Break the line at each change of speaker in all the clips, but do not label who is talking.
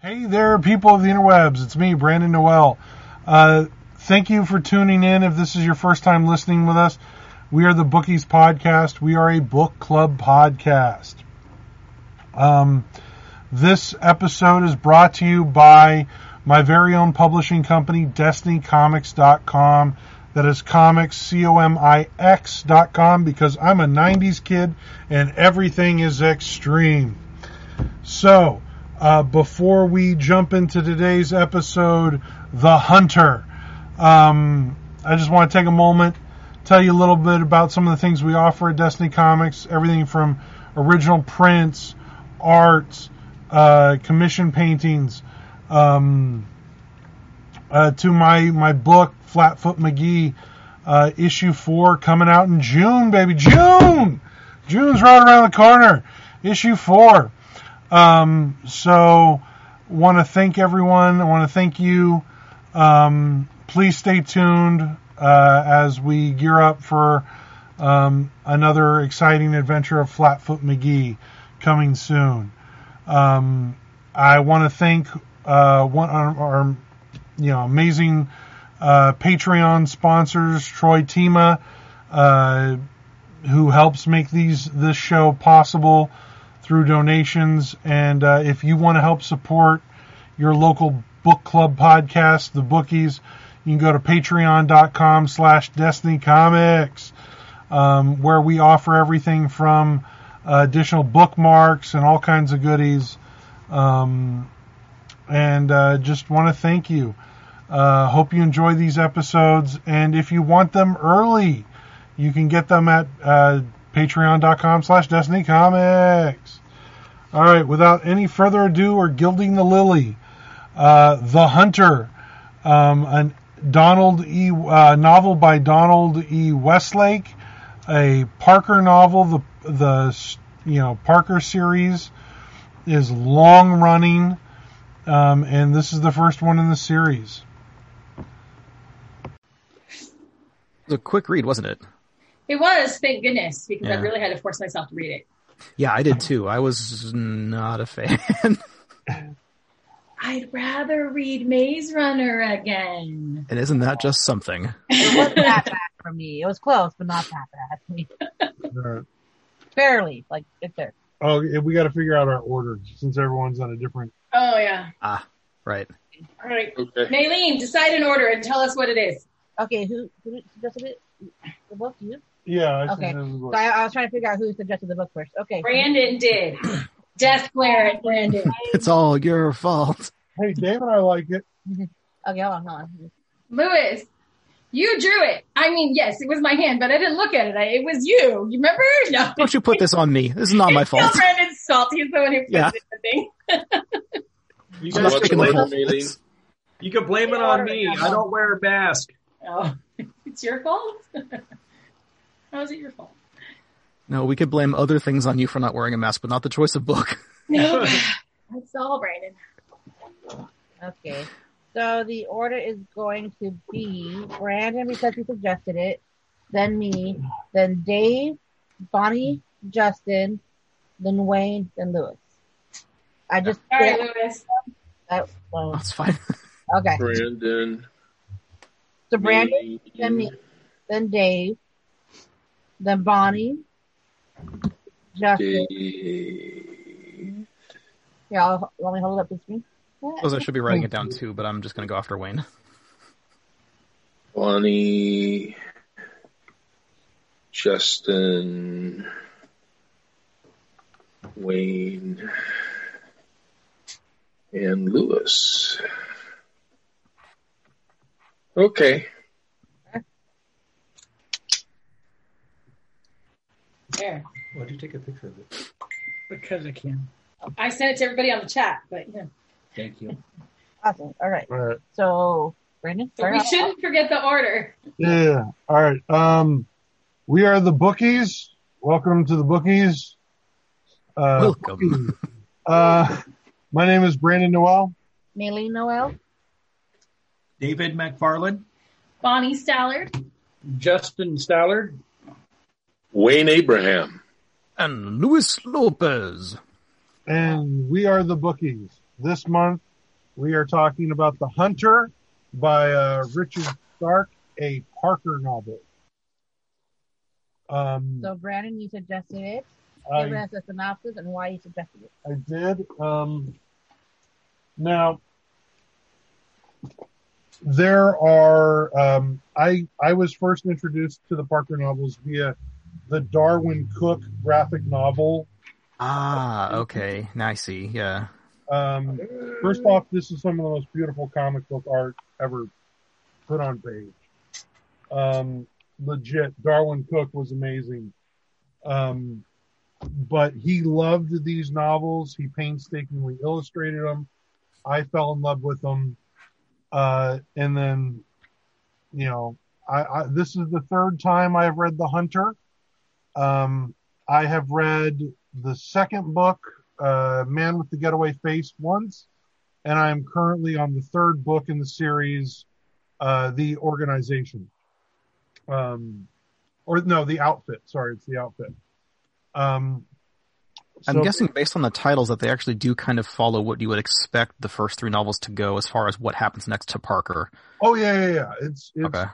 Hey there, people of the interwebs. It's me, Brandon Noel. Uh, thank you for tuning in. If this is your first time listening with us, we are the Bookies Podcast. We are a book club podcast. Um, this episode is brought to you by my very own publishing company, DestinyComix.com. That is comix, C-O-M-I-X dot com, because I'm a 90s kid and everything is extreme. So, uh, before we jump into today's episode, The Hunter, um, I just want to take a moment, tell you a little bit about some of the things we offer at Destiny Comix. Everything from original prints, art, uh, commission paintings, um, uh, to my my book Flatfoot McGee, uh, issue four coming out in June, baby, June. June's right around the corner. Issue four. Um, so, want to thank everyone. I want to thank you. Um, please stay tuned uh, as we gear up for um, another exciting adventure of Flatfoot McGee coming soon. Um, I want to thank uh, one our, our you know amazing uh, Patreon sponsors, Troy Tima, uh, who helps make these this show possible through donations. And uh, if you want to help support your local book club podcast, the Bookies, you can go to patreon.com slash Destiny Comix, um, where we offer everything from uh, additional bookmarks and all kinds of goodies. Um, and uh, just want to thank you. Uh, hope you enjoy these episodes. And if you want them early, you can get them at uh, patreon.com slash Destiny Comix. All right, without any further ado or gilding the lily, uh, The Hunter, um, a Donald E. Uh, novel by Donald E. Westlake, a Parker novel. The the you know Parker series is long running, um, and this is the first one in the series.
It was a quick read, wasn't it?
It was, thank goodness, because I really had to force myself to read it.
Yeah, I did too. I was not a fan.
I'd rather read Maze Runner again.
and isn't that just something?
It wasn't that bad for me. It was close, but not that bad for me.
All right.
Barely, like it's there.
Oh, yeah, we got to figure out our order since everyone's on a different.
Oh yeah.
Ah, right.
All right.
Okay.
Maylene, decide an order and tell us what it is.
Okay, who who suggested it? The book, you?
Yeah. I
Okay.
think this is what-
So I, I was trying to figure out who suggested the book first. Okay.
Brandon did. Death glare at Brandon.
It's all your fault.
Hey, David, I like it.
Okay, hold on, hold on.
Lewis, you drew it. I mean, yes, it was my hand, but I didn't look at it. I, it was you. You remember? No.
Don't you put this on me. This is not my
It's still
fault.
Brandon's fault. He's the one who put
Yeah.
the thing.
You
I'm
guys
not
can
taking the
blame
fault.
You can blame it on me. I don't wear a mask.
Oh, it's your fault? How is it your fault?
No, we could blame other things on you for not wearing a mask, but not the choice of book.
No, it's all, Brandon.
Okay. So the order is going to be Brandon because he suggested it, then me, then Dave, Bonnie, Justin, then Wayne, then Lewis. I just
All right, Lewis.
I- well,
That's fine.
okay.
Brandon.
So Brandon,
Maylene.
then me, then Dave, then Bonnie, Justin.
Dave.
Yeah, I'll, let me hold it up the screen.
Suppose I should be writing it down too, but I'm just going to go after Wayne.
Bonnie. Justin. Wayne. And Lewis. Okay.
There.
Why'd you take a picture of it?
Because I can.
I sent it to everybody on the chat, but yeah.
Thank you.
Awesome. All right.
All right.
So Brandon,
So we shouldn't forget the order.
Yeah. All right. Um, we are the bookies. Welcome to the bookies. Uh,
Welcome.
uh, my name is Brandon Noel.
Maylene Noel.
David McFarland,
Bonnie Stallard.
Justin Stallard.
Wayne Abraham.
And Luis Lopez.
and we are the bookies. This month We are talking about The Hunter by uh, Richard Stark, a Parker novel. Um,
So Brandon, you suggested it. Give
I,
us a synopsis and why you suggested it.
I did. Um, now, there are. Um, I I was first introduced to the Parker novels via the Darwyn Cooke graphic novel.
Ah, okay. Now I see. Yeah.
Um, first off, this is some of the most beautiful comic book art ever put on page. Um, legit, Darwyn Cooke was amazing. Um, but he loved these novels. He painstakingly illustrated them. I fell in love with them. Uh, and then, you know, I, I, this is the third time I have read The Hunter. Um, I have read the second book, uh, Man with the Getaway Face, once, and I am currently on the third book in the series, uh, The Organization. Um, or no, The Outfit. Sorry, it's The Outfit. Um,
I'm guessing based on the titles that they actually do kind of follow what you would expect the first three novels to go as far as what happens next to Parker.
Oh yeah, yeah, yeah. It's it's
Okay.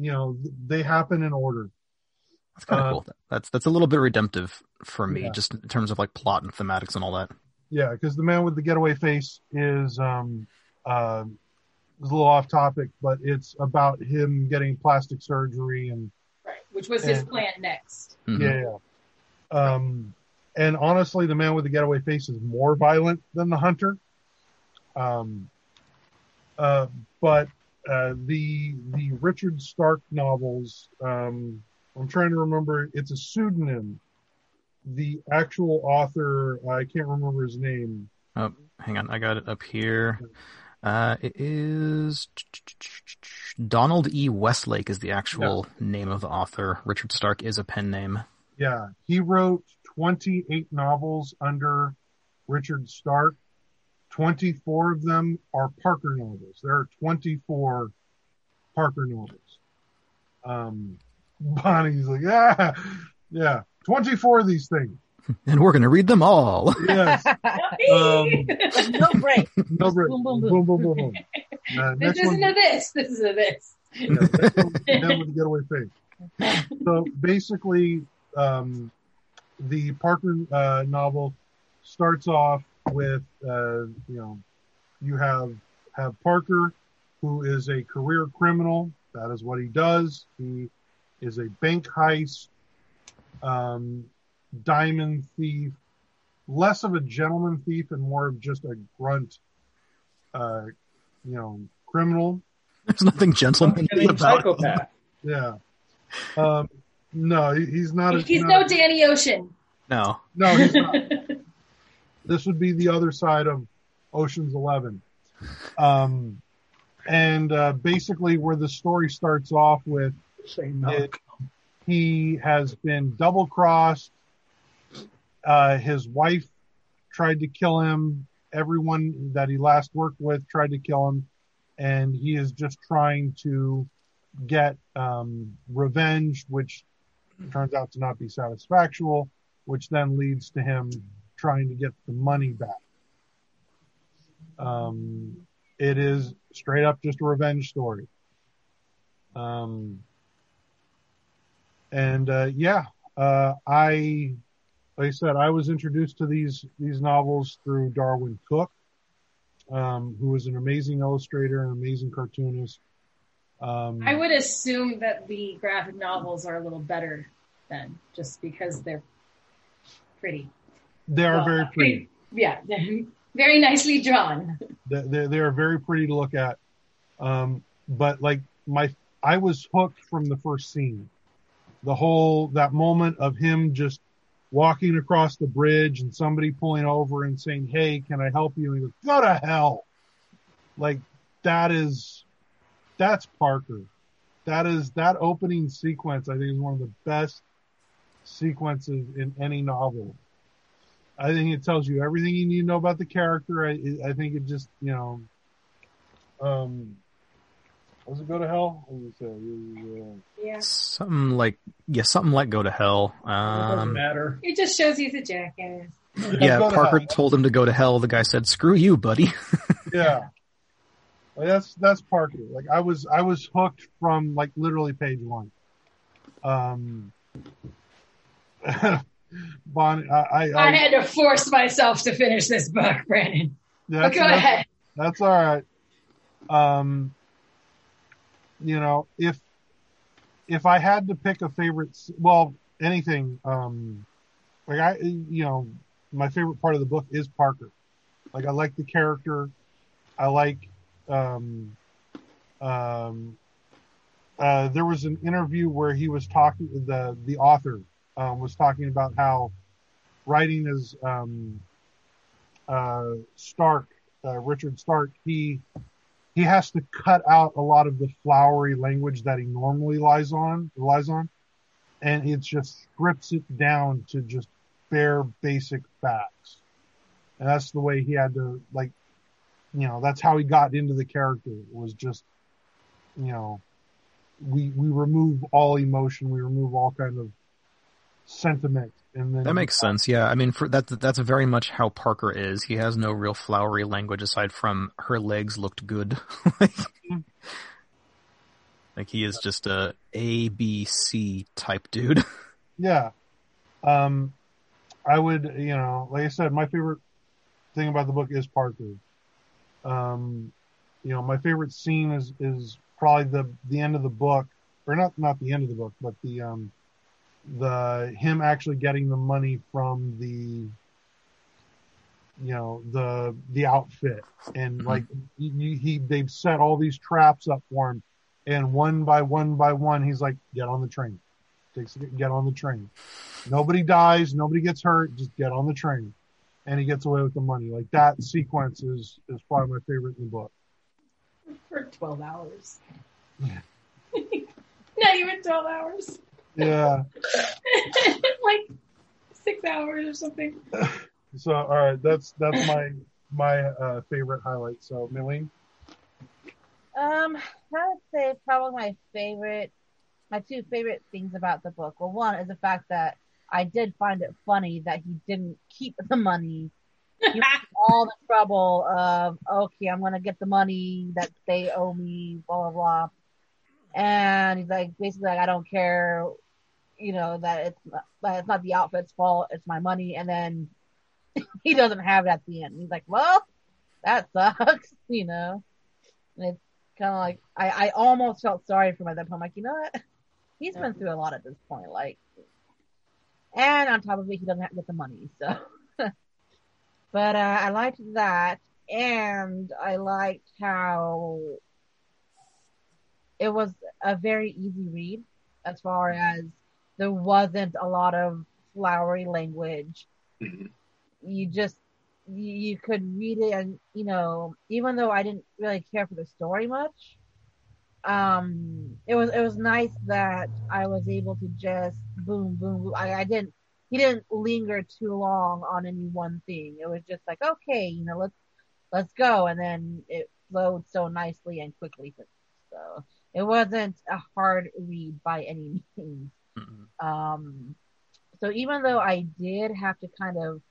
you know they happen in order.
That's kind of
Uh,
cool. That's that's a little bit redemptive for me,
Yeah.
just in terms of like plot and thematics and all that.
Yeah, because the man with the getaway face is um uh, is a little off topic, but it's about him getting plastic surgery and
Right. Which was his
And-
plan next.
Mhm.
yeah, yeah. Um, and honestly, the man with the getaway face is more violent than the hunter. Um, uh, but uh, the the Richard Stark novels, um, I'm trying to remember. It's a pseudonym. The actual author, I can't remember his name.
Oh, hang on, I got it up here. Uh, it is Donald E. Westlake is the actual name of the author. Richard Stark is a pen name.
Yeah, he wrote 28 novels under Richard Stark. 24 of them are Parker novels. There are 24 Parker novels. Um, Bonnie's like, yeah, yeah, 24 of these things.
And we're gonna read them all.
Yes, Um,
no break.
no, break.
Boom,
boom,
boom,
boom,
boom.
boom, boom. Uh,
this
next
isn't
one,
a this. This is a this.
yeah, next one, Man the Getaway Face. So basically, um, the Parker uh, novel starts off with, uh, you know, you have have Parker, who is a career criminal. That is what he does. He is a bank heist, um, diamond thief, less of a gentleman thief and more of just a grunt, uh, you know, criminal.
There's nothing gentlemanly
Functioning
about him.
psychopath.
Yeah. Um, no, he's not. A,
He's
not-
no Danny Ocean.
No.
No, he's not. this would be the other side of Ocean's Eleven. Um, and uh, basically, where the story starts off with He has been double crossed. Uh, his wife tried to kill him. Everyone that he last worked with tried to kill him, and he is just trying to get um, revenge, which turns out to not be satisfactual, which then leads to him trying to get the money back. Um, it is straight up just a revenge story. Um, and uh, yeah, uh, I, like I said, I was introduced to these these novels through Darwyn Cooke, um, who is an amazing illustrator and amazing cartoonist. Um,
I would assume that the graphic novels are a little better then, just because they're pretty.
they are
Well,
very pretty.
Yeah, very nicely drawn.
They, they, they are very pretty to look at. Um, but like my, I was hooked from the first scene. The whole, that moment of him just walking across the bridge and somebody pulling over and saying, Hey, can I help you? And he goes, go to hell. Like that is, that's Parker. That is, that opening sequence, I think is one of the best sequences in any novel. I think it tells you everything you need to know about the character. I, I think it just, you know, um, does it go to hell? What was it? Uh,
Yeah.
Something like yeah, something like go to hell.
It doesn't
Um,
matter.
It just shows he's a jackass.
yeah,
Go to
Parker
hell.
told him to go to hell. The guy said, "Screw you, buddy."
Yeah. Like, that's that's Parker. Like I was I was hooked from like literally page one. Um Bonnie I I,
I had to force myself to finish this book, Brandon. But
that's,
go
that's-
ahead.
That's all right. Um, you know, if if I had to pick a favorite, well, anything, um, like I, you know, my favorite part of the book is Parker. Like I like the character. I like, um, um, uh, there was an interview where he was talking, the the author um, was talking about how writing is um, uh, Stark uh, Richard Stark, he he has to cut out a lot of the flowery language that he normally lies on relies on, and it just strips it down to just bare basic facts. And that's the way he had to like, you know, that's how he got into the character. Was just, you know, we we remove all emotion, we remove all kind of sentiment,
That makes sense. Yeah, I mean, for that that's very much how Parker is. He has no real flowery language aside from her legs looked good. like, like he is just a A B C type dude.
Yeah. Um, I would, you know, like I said, my favorite thing about the book is Parker. Um, you know, my favorite scene is, is probably the, the end of the book, or not, not the end of the book, but the, um, the, him actually getting the money from the, you know, the, the outfit and mm-hmm. like he, he, they've set all these traps up for him and one by one by one, he's like, get on the train takes to get on the train. Nobody dies, nobody gets hurt, just get on the train. And he gets away with the money. Like that sequence is is probably my favorite in the book.
For 12 hours. Not even 12 hours.
Yeah.
like six hours or something.
So all right, that's that's my my uh, favorite highlight. So Millie,
Um, I would say probably my favorite, my two favorite things about the book. Well, one is the fact that I did find it funny that he didn't keep the money. He went all the trouble of, okay, I'm gonna get the money that they owe me, blah blah blah. And he's like, basically, like, I don't care, you know, that it's not, that it's not the outfit's fault, it's my money. And then he doesn't have it at the end. He's like, well, that sucks, you know. And it's kind of like I, I almost felt sorry for him at that point. I'm like, you know what? He's been through a lot at this point. Like, and on top of it, he doesn't have to get the money. So, but uh, I liked that, and I liked how it was a very easy read as far as there wasn't a lot of flowery language.
Mhm.
You just you, you could read it and you know even though I didn't really care for the story much um it was it was nice that I was able to just boom boom, boom. I, I didn't he didn't linger too long on any one thing it was just like okay you know let's let's go and then it flowed so nicely and quickly so it wasn't a hard read by any means
Mhm.
um so even though I did have to kind of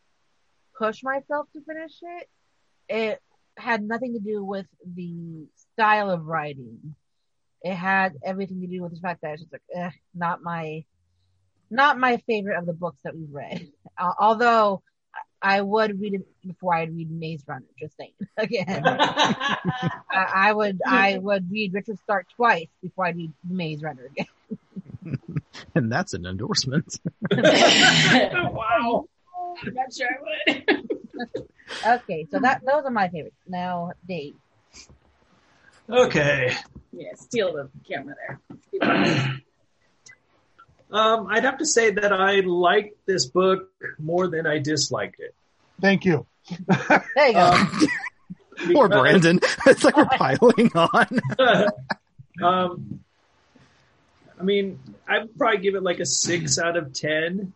push myself to finish it, it had nothing to do with the style of writing. It had everything to do with the fact that it's just like, eh, not my, not my favorite of the books that we've read. Uh, although I would read it before I'd read Maze Runner. Just saying. Again, I, I would, I would read Richard Stark twice before I'd read Maze Runner again.
and that's an endorsement.
wow. I'm not sure I would.
Okay, so that those are my favorites. Now, Dave.
Okay.
yeah, steal the camera there.
Um, I'd have to say that I liked this book more than I disliked it.
thank you.
There you go.
Um,
Poor Brandon. It's like we're piling on.
um, I mean, I'd probably give it like a six out of ten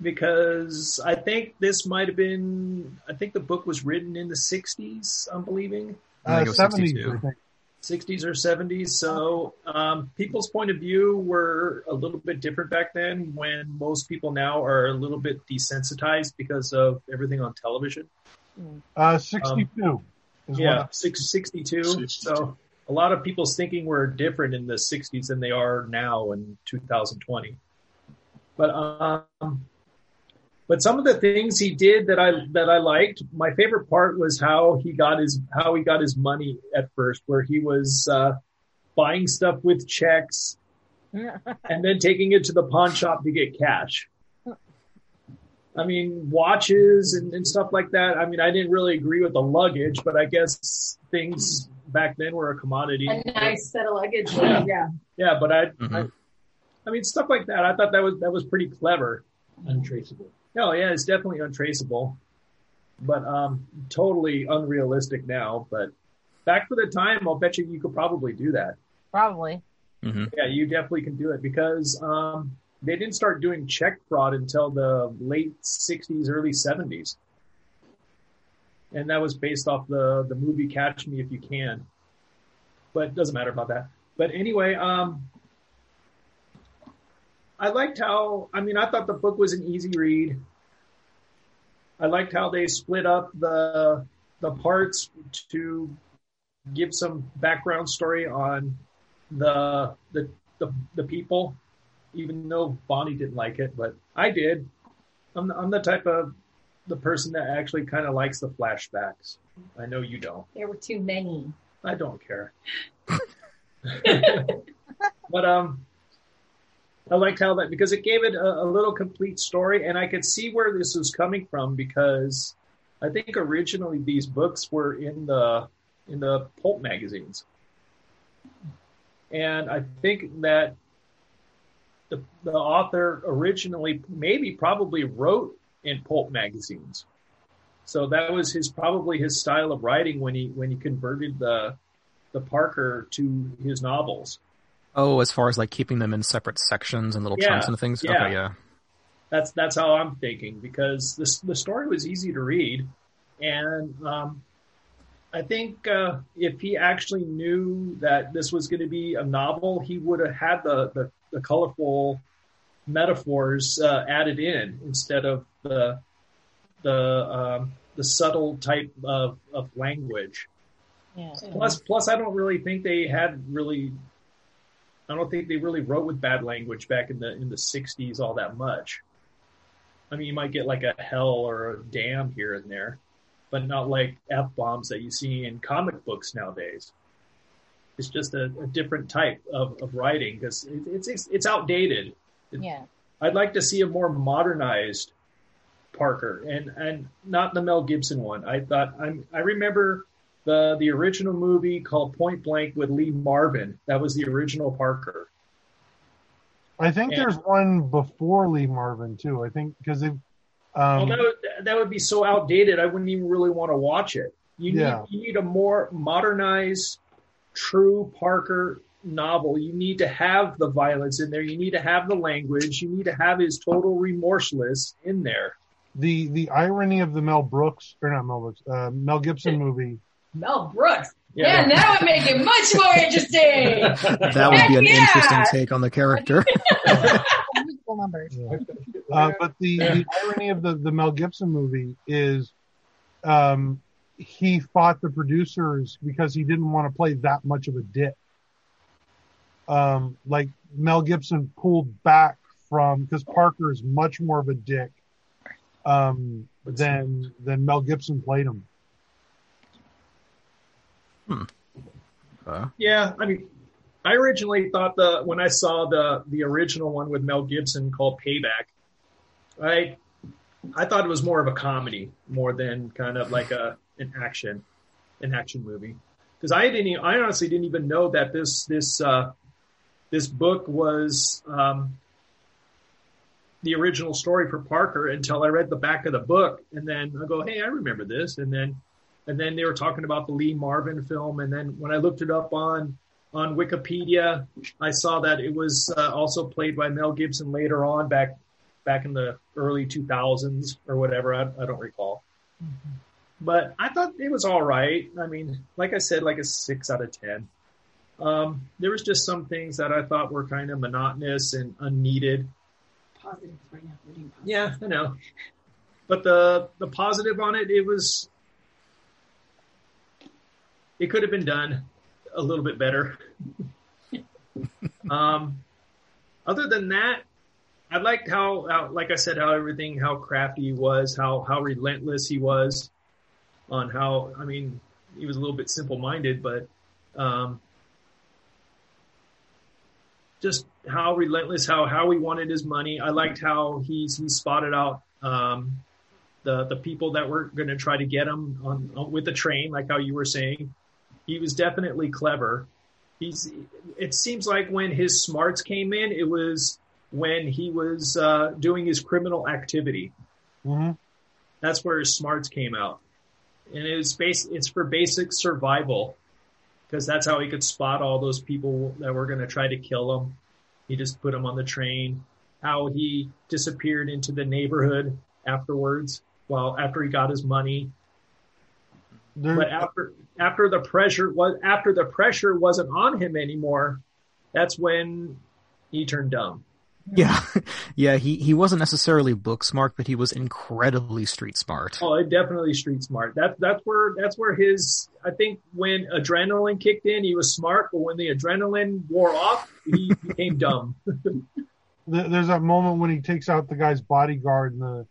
because I think this might have been. I think the book was written in the '60s. I'm believing
I think it
Uh,
was
70s,
62.
I think.
'60s or '70s. So um, people's point of view were a little bit different back then. When most people now are a little bit desensitized because of everything on television.
Uh, 62 is
Yeah,
what
six sixty two.
62.
So a lot of people's thinking we're different in the 60s than they are now in 2020. But um, but some of the things he did that I that I liked. My favorite part was how he got his how he got his money at first, where he was uh, buying stuff with checks and then taking it to the pawn shop to get cash. I mean, watches and, and stuff like that. I mean, I didn't really agree with the luggage, but I guess things back then were a commodity.
A nice set of luggage.
Yeah.
Yeah.
Yeah, but I,
Mhm.
I, I mean, stuff like that. I thought that was that was pretty clever.
Untraceable.
No, yeah, it's definitely untraceable, but um, totally unrealistic now. But back for the time, I'll bet you you could probably do that.
Probably.
hmm
Yeah, you definitely can do it because um, they didn't start doing check fraud until the late '60s, early '70s, and that was based off the the movie Catch Me If You Can. But it doesn't matter about that. But anyway, um, I liked how. I mean, I thought the book was an easy read. I liked how they split up the the parts to give some background story on the the the, the people, even though Bonnie didn't like it, but I did. I'm the, I'm the type of the person that actually kind of likes the flashbacks. I know you don't.
There were too many.
I don't care. but um, I liked how that because it gave it a, a little complete story, and I could see where this was coming from because I think originally these books were in the in the pulp magazines, and I think that the the author originally maybe probably wrote in pulp magazines. So that was his probably his style of writing when he when he converted the the Parker to his novels.
Oh, as far as like keeping them in separate sections and little
Yeah,
chunks and things.
yeah.
Okay, yeah.
That's that's how I'm thinking because this the story was easy to read, and um, I think uh, if he actually knew that this was going to be a novel, he would have had the the, the colorful metaphors uh, added in instead of the the um, the subtle type of, of language.
Yeah.
Plus, plus, I don't really think they had really. I don't think they really wrote with bad language back in the in the '60s all that much. I mean, you might get like a hell or a damn here and there, but not like f bombs that you see in comic books nowadays. It's just a, a different type of, of writing because it, it's, it's it's outdated.
Yeah.
I'd like to see a more modernized Parker and and not the Mel Gibson one. I thought I'm I remember the the original movie called Point Blank with Lee Marvin. That was the original Parker.
I think
Yeah.
there's one before Lee Marvin too. I think because they,
well,
um,
that would, that would be so outdated. I wouldn't even really want to watch it. You
Yeah.
need you need a more modernized, true Parker novel. You need to have the violence in there. You need to have the language. You need to have his total remorseless in there.
the the irony of the Mel Brooks or not Mel Brooks, uh, Mel Gibson movie.
Mel Brooks. Yeah, that would make it much more interesting.
That would be an
Yeah.
interesting take on the character.
Musical numbers.
Uh, but the, the irony of the, the Mel Gibson movie is um, he fought the producers because he didn't want to play that much of a dick. Um, like Mel Gibson pulled back from because Parker is much more of a dick um, than than Mel Gibson played him.
Uh,
Yeah, I mean, I originally thought the when I saw the the original one with Mel Gibson called Payback, I I thought it was more of a comedy more than kind of like a an action an action movie. Because I didn't I honestly didn't even know that this this uh, this book was um, the original story for Parker until I read the back of the book. And then I go hey I remember this. And then and then they were talking about the Lee Marvin film, and then when I looked it up on on Wikipedia, I saw that it was uh, also played by Mel Gibson later on, back back in the early 2000s or whatever. I, I don't recall, but I thought it was all right. I mean, like I said, like a six out of ten. Um, there was just some things that I thought were kind of monotonous and unneeded.
Positive right now. Positive.
Yeah, I know. But the the positive on it, it was it could have been done a little bit better. um, other than that, I liked how, how, like I said, how everything, how crafty he was, how how relentless he was, on how. I mean, he was a little bit simple-minded, but um, just how relentless, how how he wanted his money. I liked how he's he spotted out um, the the people that were going to try to get him on, on with the train, like how you were saying. He was definitely clever. He's. It seems like when his smarts came in, it was when he was uh, doing his criminal activity.
hmm
That's where his smarts came out, and it's base. It's for basic survival, because that's how he could spot all those people that were going to try to kill him. He just put him on the train. How he disappeared into the neighborhood afterwards, well, after he got his money.
There,
But after after the pressure was after the pressure wasn't on him anymore, that's when he turned dumb.
Yeah, yeah. He he wasn't necessarily book smart, but he was incredibly street smart.
Oh, definitely street smart. That that's where that's where his I think when adrenaline kicked in, he was smart, but when the adrenaline wore off, he became dumb.
There's that moment when he takes out the guy's bodyguard and the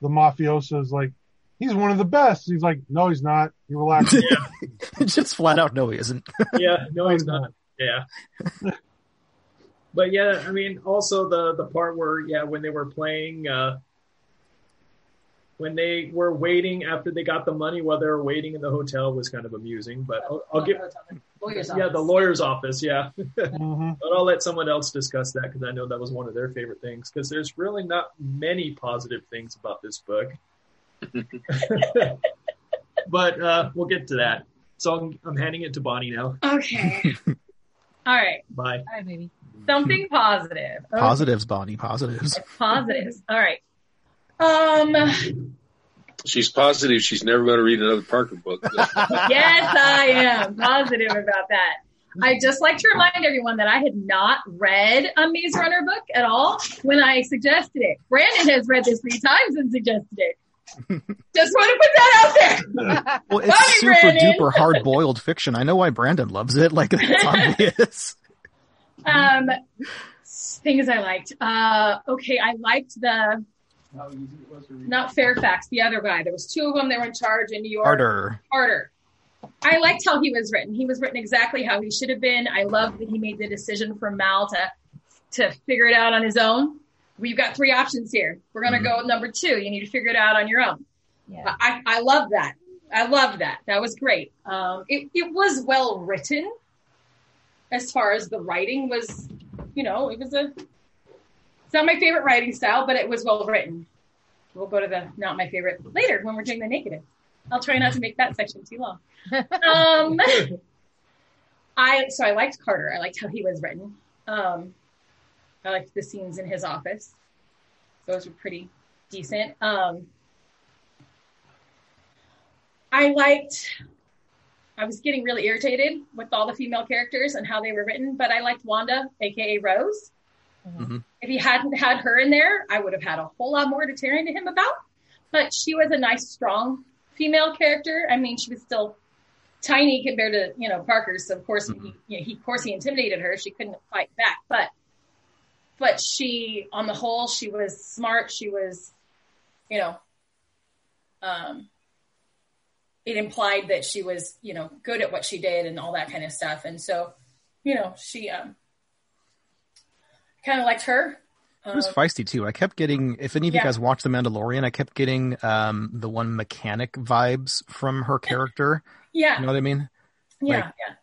the mafioso is like, he's one of the best. He's like, no, he's not. You relax.
Just flat out, no, he isn't.
yeah, no, he's not. Yeah. But yeah, I mean, also the the part where yeah, when they were playing, uh, when they were waiting after they got the money while they were waiting in the hotel was kind of amusing. But I'll, I'll give
Lawyer's
yeah the lawyer's office, yeah.
hmm
But I'll let someone else discuss that because I know that was one of their favorite things. Because there's really not many positive things about this book. but uh, we'll get to that. So I'm, I'm handing it to Bonnie now.
Okay. All right.
Bye.
All right, baby.
Something positive. Okay.
Positives, Bonnie. Positives.
Positives. All right. Um.
She's positive she's never going to read another Parker book.
Yes, I am positive about that. I just like to remind everyone that I had not read a Maze Runner book at all when I suggested it. Brandon has read this three times and suggested it. Just want to put that out there.
Well, it's super
Brandon.
duper hard boiled fiction. I know why Brandon loves it. Like it's obvious.
Um, things I liked. Uh, okay, I liked the not Fairfax, the other guy. There was two of them. They were in charge in New York.
Harder.
Carter. I liked how he was written. He was written exactly how he should have been. I love that he made the decision for Mal to to figure it out on his own. We've got three options here. We're gonna go with number two. You need to figure it out on your own.
Yeah.
I, I love that. I love that. That was great. Um, it, it was well written as far as the writing was, you know, it was a, it's not my favorite writing style, but it was well written. We'll go to the not my favorite later when we're doing the negative. I'll try not to make that section too long. Um, I, so I liked Carter. I liked how he was written. Um, I liked the scenes in his office. Those were pretty decent. Um, I liked. I was getting really irritated with all the female characters and how they were written, but I liked Wanda, aka Rose.
hmm
If he hadn't had her in there, I would have had a whole lot more to tear into him about. But she was a nice, strong female character. I mean, she was still tiny compared to you know Parker, so of course he, you know, he, of course he intimidated her. She couldn't fight back, but but she, on the whole, she was smart. She was, you know, um, it implied that she was, you know, good at what she did and all that kind of stuff. And so, you know, she um, kind of liked her.
It was
Um,
feisty too. I kept getting, if any of you guys watched The Mandalorian, I kept getting um, the one mechanic vibes from her character.
yeah,
You know what I mean?
Yeah,
Like-
yeah.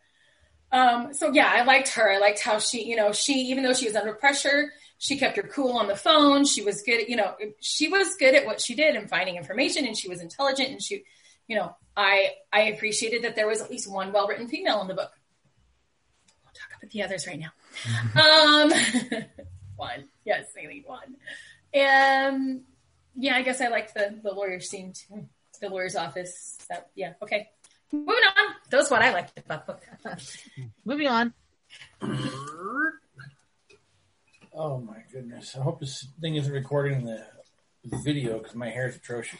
Um, so yeah, I liked her. I liked how she, you know, she even though she was under pressure, she kept her cool on the phone. She was good, at, you know, she was good at what she did and finding information, and she was intelligent. And she, you know, I I appreciated that there was at least one well written female in the book. We'll talk about the others right now. um, one, yes, I need one. And yeah, I guess I liked the the lawyer scene too. The lawyer's office. That yeah, okay. Moving on. That's what I liked about the book.
Moving on.
Oh my goodness! I hope this thing isn't recording the, the video because my hair is atrocious.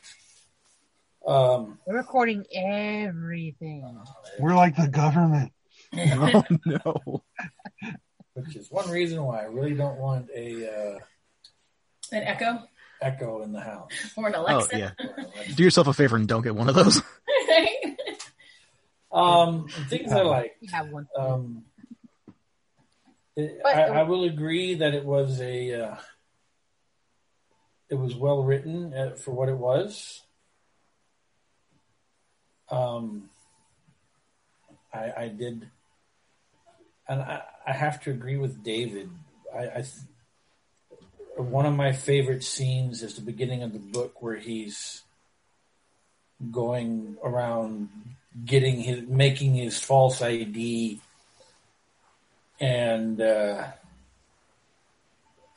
Um,
We're recording everything.
We're like the government.
Oh no.
which is one reason why I really don't want a uh,
An echo
echo in the house.
or an Alexa.
Oh yeah. Do yourself a favor and don't get one of those.
Um, things I like.
We have one.
Um, it,
But-
I, I will agree that it was a uh, it was well written uh, for what it was. Um, I, I did, and I, I have to agree with David. I, I th- one of my favorite scenes is the beginning of the book where he's going around getting his making his false ID and uh,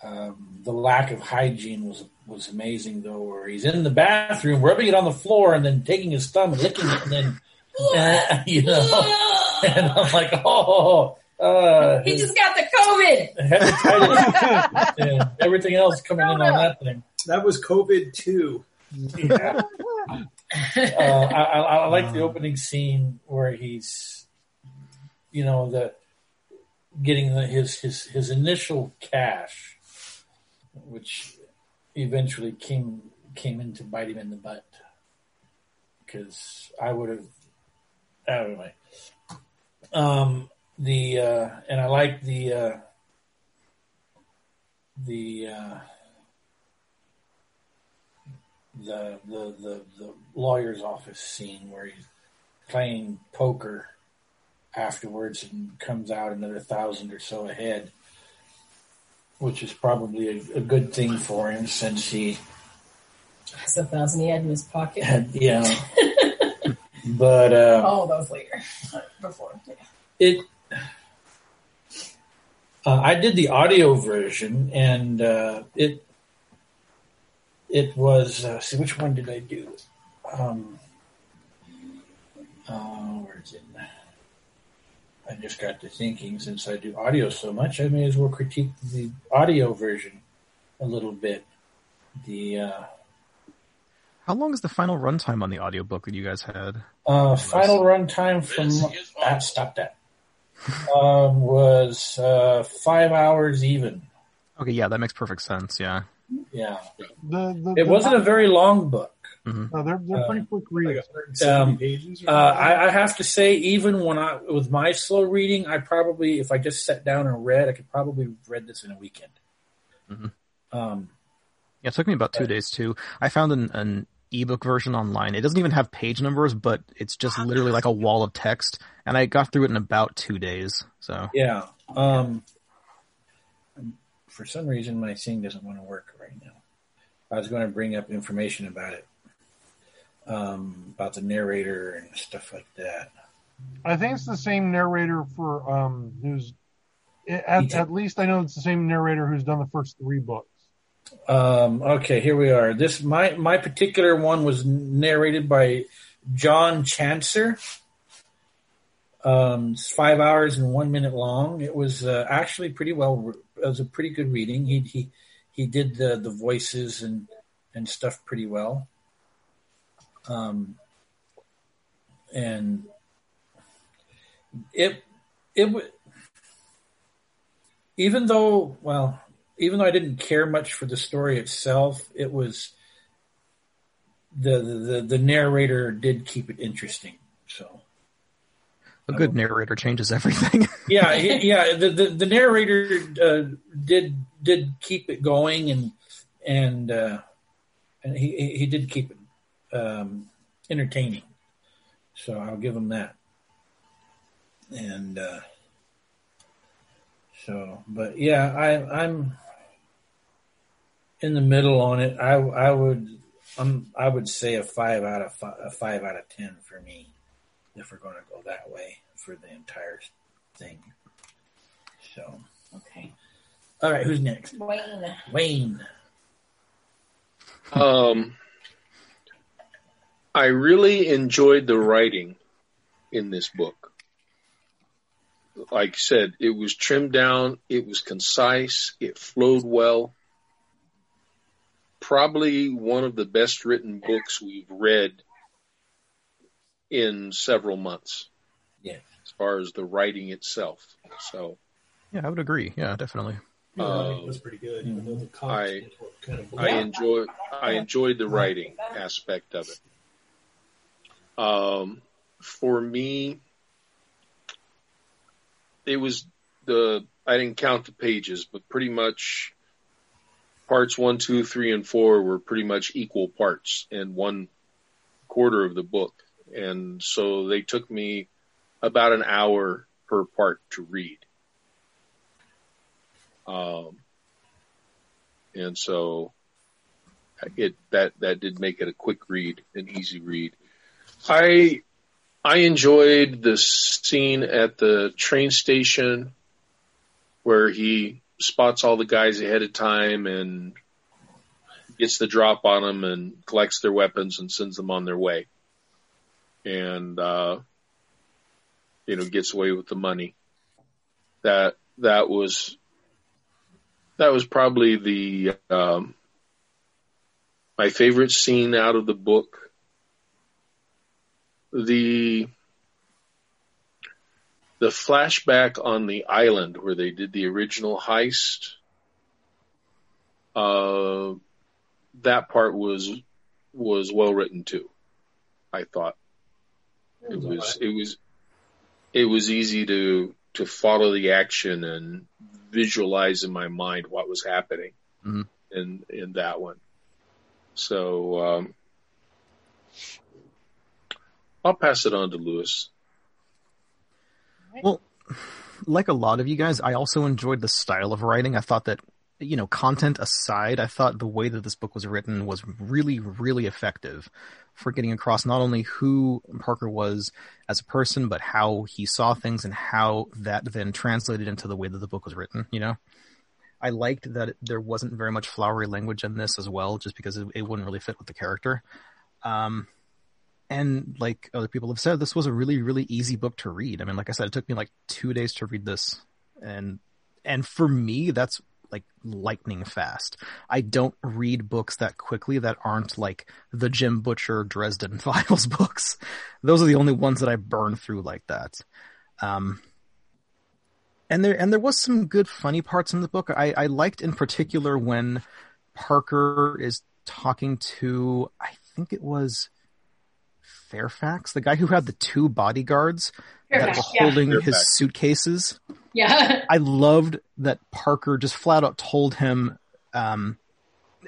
um, the lack of hygiene was was amazing though where he's in the bathroom rubbing it on the floor and then taking his thumb and licking it and then uh, you know and I'm like oh uh,
he just got the COVID.
hepatitis and everything else coming in on that thing
That was COVID too.
Yeah. uh, I, I, I like the opening scene where he's, you know, the getting the, his his his initial cash, which eventually came came in to bite him in the butt. Because I would have, anyway. Um, the uh, and I like the uh, the. Uh, the the the, the lawyer's office scene where he's playing poker afterwards and comes out another thousand or so ahead, which is probably a, a good thing for him since he
has a thousand he had in his pocket.
had yeah. but uh,
Oh, that was later. Before. Yeah.
it uh, I did the audio version and uh, it it was uh, see which one did I do? Um, uh, where is it? I just got to thinking since I do audio so much, I may as well critique the audio version a little bit. The uh,
How long is the final runtime on the audiobook that you guys had?
uh, final runtime from ah, stop that um, was uh, five hours even.
Okay, yeah, that makes perfect sense. Yeah.
Yeah,
The, the,
it wasn't a very long book.
No, they're they're pretty quick reads.
Like
Um,
pages.
Uh. I, I have to say, even when I with my slow reading, I probably, if I just sat down and read, I could probably read this in a weekend.
Mhm.
Um,
Yeah, it took me about two days too. I found an, an ebook version online. It doesn't even have page numbers, but it's just literally like a wall of text, and I got through it in about two days. So
yeah. Um, for some reason, my thing doesn't want to work right now. I was going to bring up information about it, um, about the narrator and stuff like that.
I think it's the same narrator for um who's at, at least I know it's the same narrator who's done the first three books.
Um, okay, here we are. This my my particular one was narrated by John Chancer. Um, it's five hours and one minute long. It was uh, actually pretty well. It was a pretty good reading. He he he did the the voices and and stuff pretty well. Um, and it it would even though well even though I didn't care much for the story itself, it was the the the narrator did keep it interesting. So
a good narrator changes everything.
yeah, yeah, the the, the narrator uh, did did keep it going and and uh, and he he did keep it um, entertaining. So I'll give him that. And uh, so, but yeah, I I'm in the middle on it. I I would um I would say a five out of five, a five out of ten for me if we're going to go that way for the entire thing. So,
Okay.
all right, who's next?
Wayne.
Wayne.
Um, I really enjoyed the writing in this book. Like I said, it was trimmed down, it was concise, it flowed well. Probably one of the best written books we've read in several months.
Yeah.
As far as the writing itself. So
Yeah, I would agree. Yeah, definitely.
Yeah, I think
Um,
it was pretty good, even though the
I-
comics kind of
I enjoy I enjoyed the writing aspect of it. Um, for me, it was the I didn't count the pages, but pretty much parts one, two, three, and four were pretty much equal parts in one quarter of the book, and so they took me about an hour per part to read. Um, and so it that that did make it a quick read, an easy read. I I enjoyed the scene at the train station where he spots all the guys ahead of time and gets the drop on them and collects their weapons and sends them on their way. And uh you know, gets away with the money. That that was that was probably the um my favorite scene out of the book. The the flashback on the island where they did the original heist. Uh, that part was was well written too. I thought it was it was it was easy to to follow the action and visualize in my mind what was happening
Mhm.
in in that one. So um, I'll pass it on to Lewis.
Well, like a lot of you guys, I also enjoyed the style of writing. I thought that, you know, content aside, I thought the way that this book was written was really, really effective for getting across not only who Parker was as a person, but how he saw things and how that then translated into the way that the book was written, you know? I liked that there wasn't very much flowery language in this as well, just because it, it wouldn't really fit with the character. Um, and like other people have said, this was a really, really easy book to read. I mean, like I said, it took me like two days to read this, and and for me, that's like lightning fast. I don't read books that quickly that aren't like the Jim Butcher Dresden Files books. Those are the only ones that I burn through like that. Um, and there and there was some good funny parts in the book. I, I liked in particular when Parker is talking to I think it was Fairfax, the guy who had the two bodyguards that
Fairfax,
were
yeah.
holding his suitcases.
Yeah.
I loved that Parker just flat out told him, um,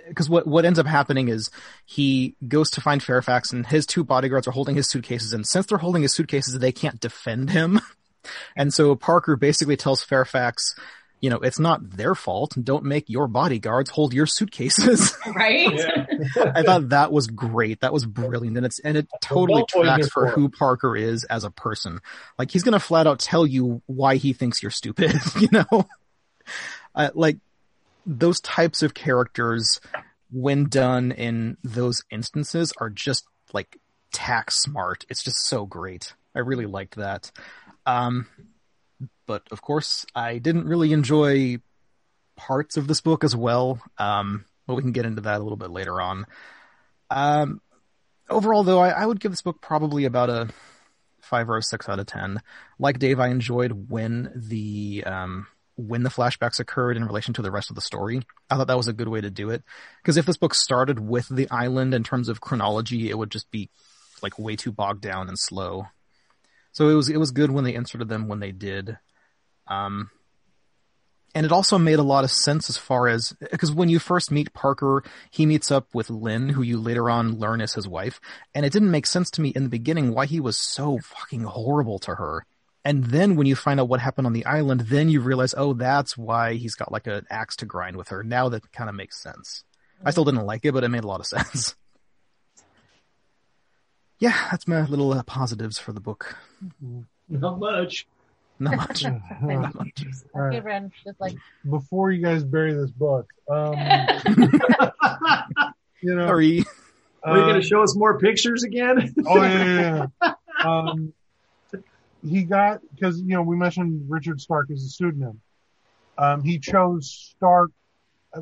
because what what ends up happening is he goes to find Fairfax and his two bodyguards are holding his suitcases, and since they're holding his suitcases, they can't defend him, and so Parker basically tells Fairfax, you know, it's not their fault. Don't make your bodyguards hold your suitcases.
Right?
Yeah.
I thought that was great. That was brilliant, and it's and it totally
both
tracks for
for
who Parker is as a person. Like he's gonna flat out tell you why he thinks you're stupid. You know, uh, like those types of characters, when done in those instances, are just like tack smart. It's just so great. I really liked that. Um, but of course, I didn't really enjoy parts of this book as well. Um, but we can get into that a little bit later on. Um, overall, though, I, I would give this book probably about a five or a six out of ten. Like Dave, I enjoyed when the um, when the flashbacks occurred in relation to the rest of the story. I thought that was a good way to do it because if this book started with the island in terms of chronology, it would just be like way too bogged down and slow. So it was it was good when they inserted them when they did. Um, and it also made a lot of sense as far as because when you first meet Parker, he meets up with Lynn, who you later on learn is his wife, and it didn't make sense to me in the beginning why he was so fucking horrible to her. And then when you find out what happened on the island, then you realize, oh, that's why he's got like an axe to grind with her. Now that kind of makes sense. I still didn't like it, but it made a lot of sense. Yeah, that's my little uh, positives for the book.
Not much.
Not much. Not much.
Okay,
right.
Ren, just like
Before you guys bury this book, um, you know,
Sorry.
Are you going
um,
to show us more pictures again?
Oh yeah, yeah, yeah. Um, he got because you know we mentioned Richard Stark as a pseudonym. Um, he chose Stark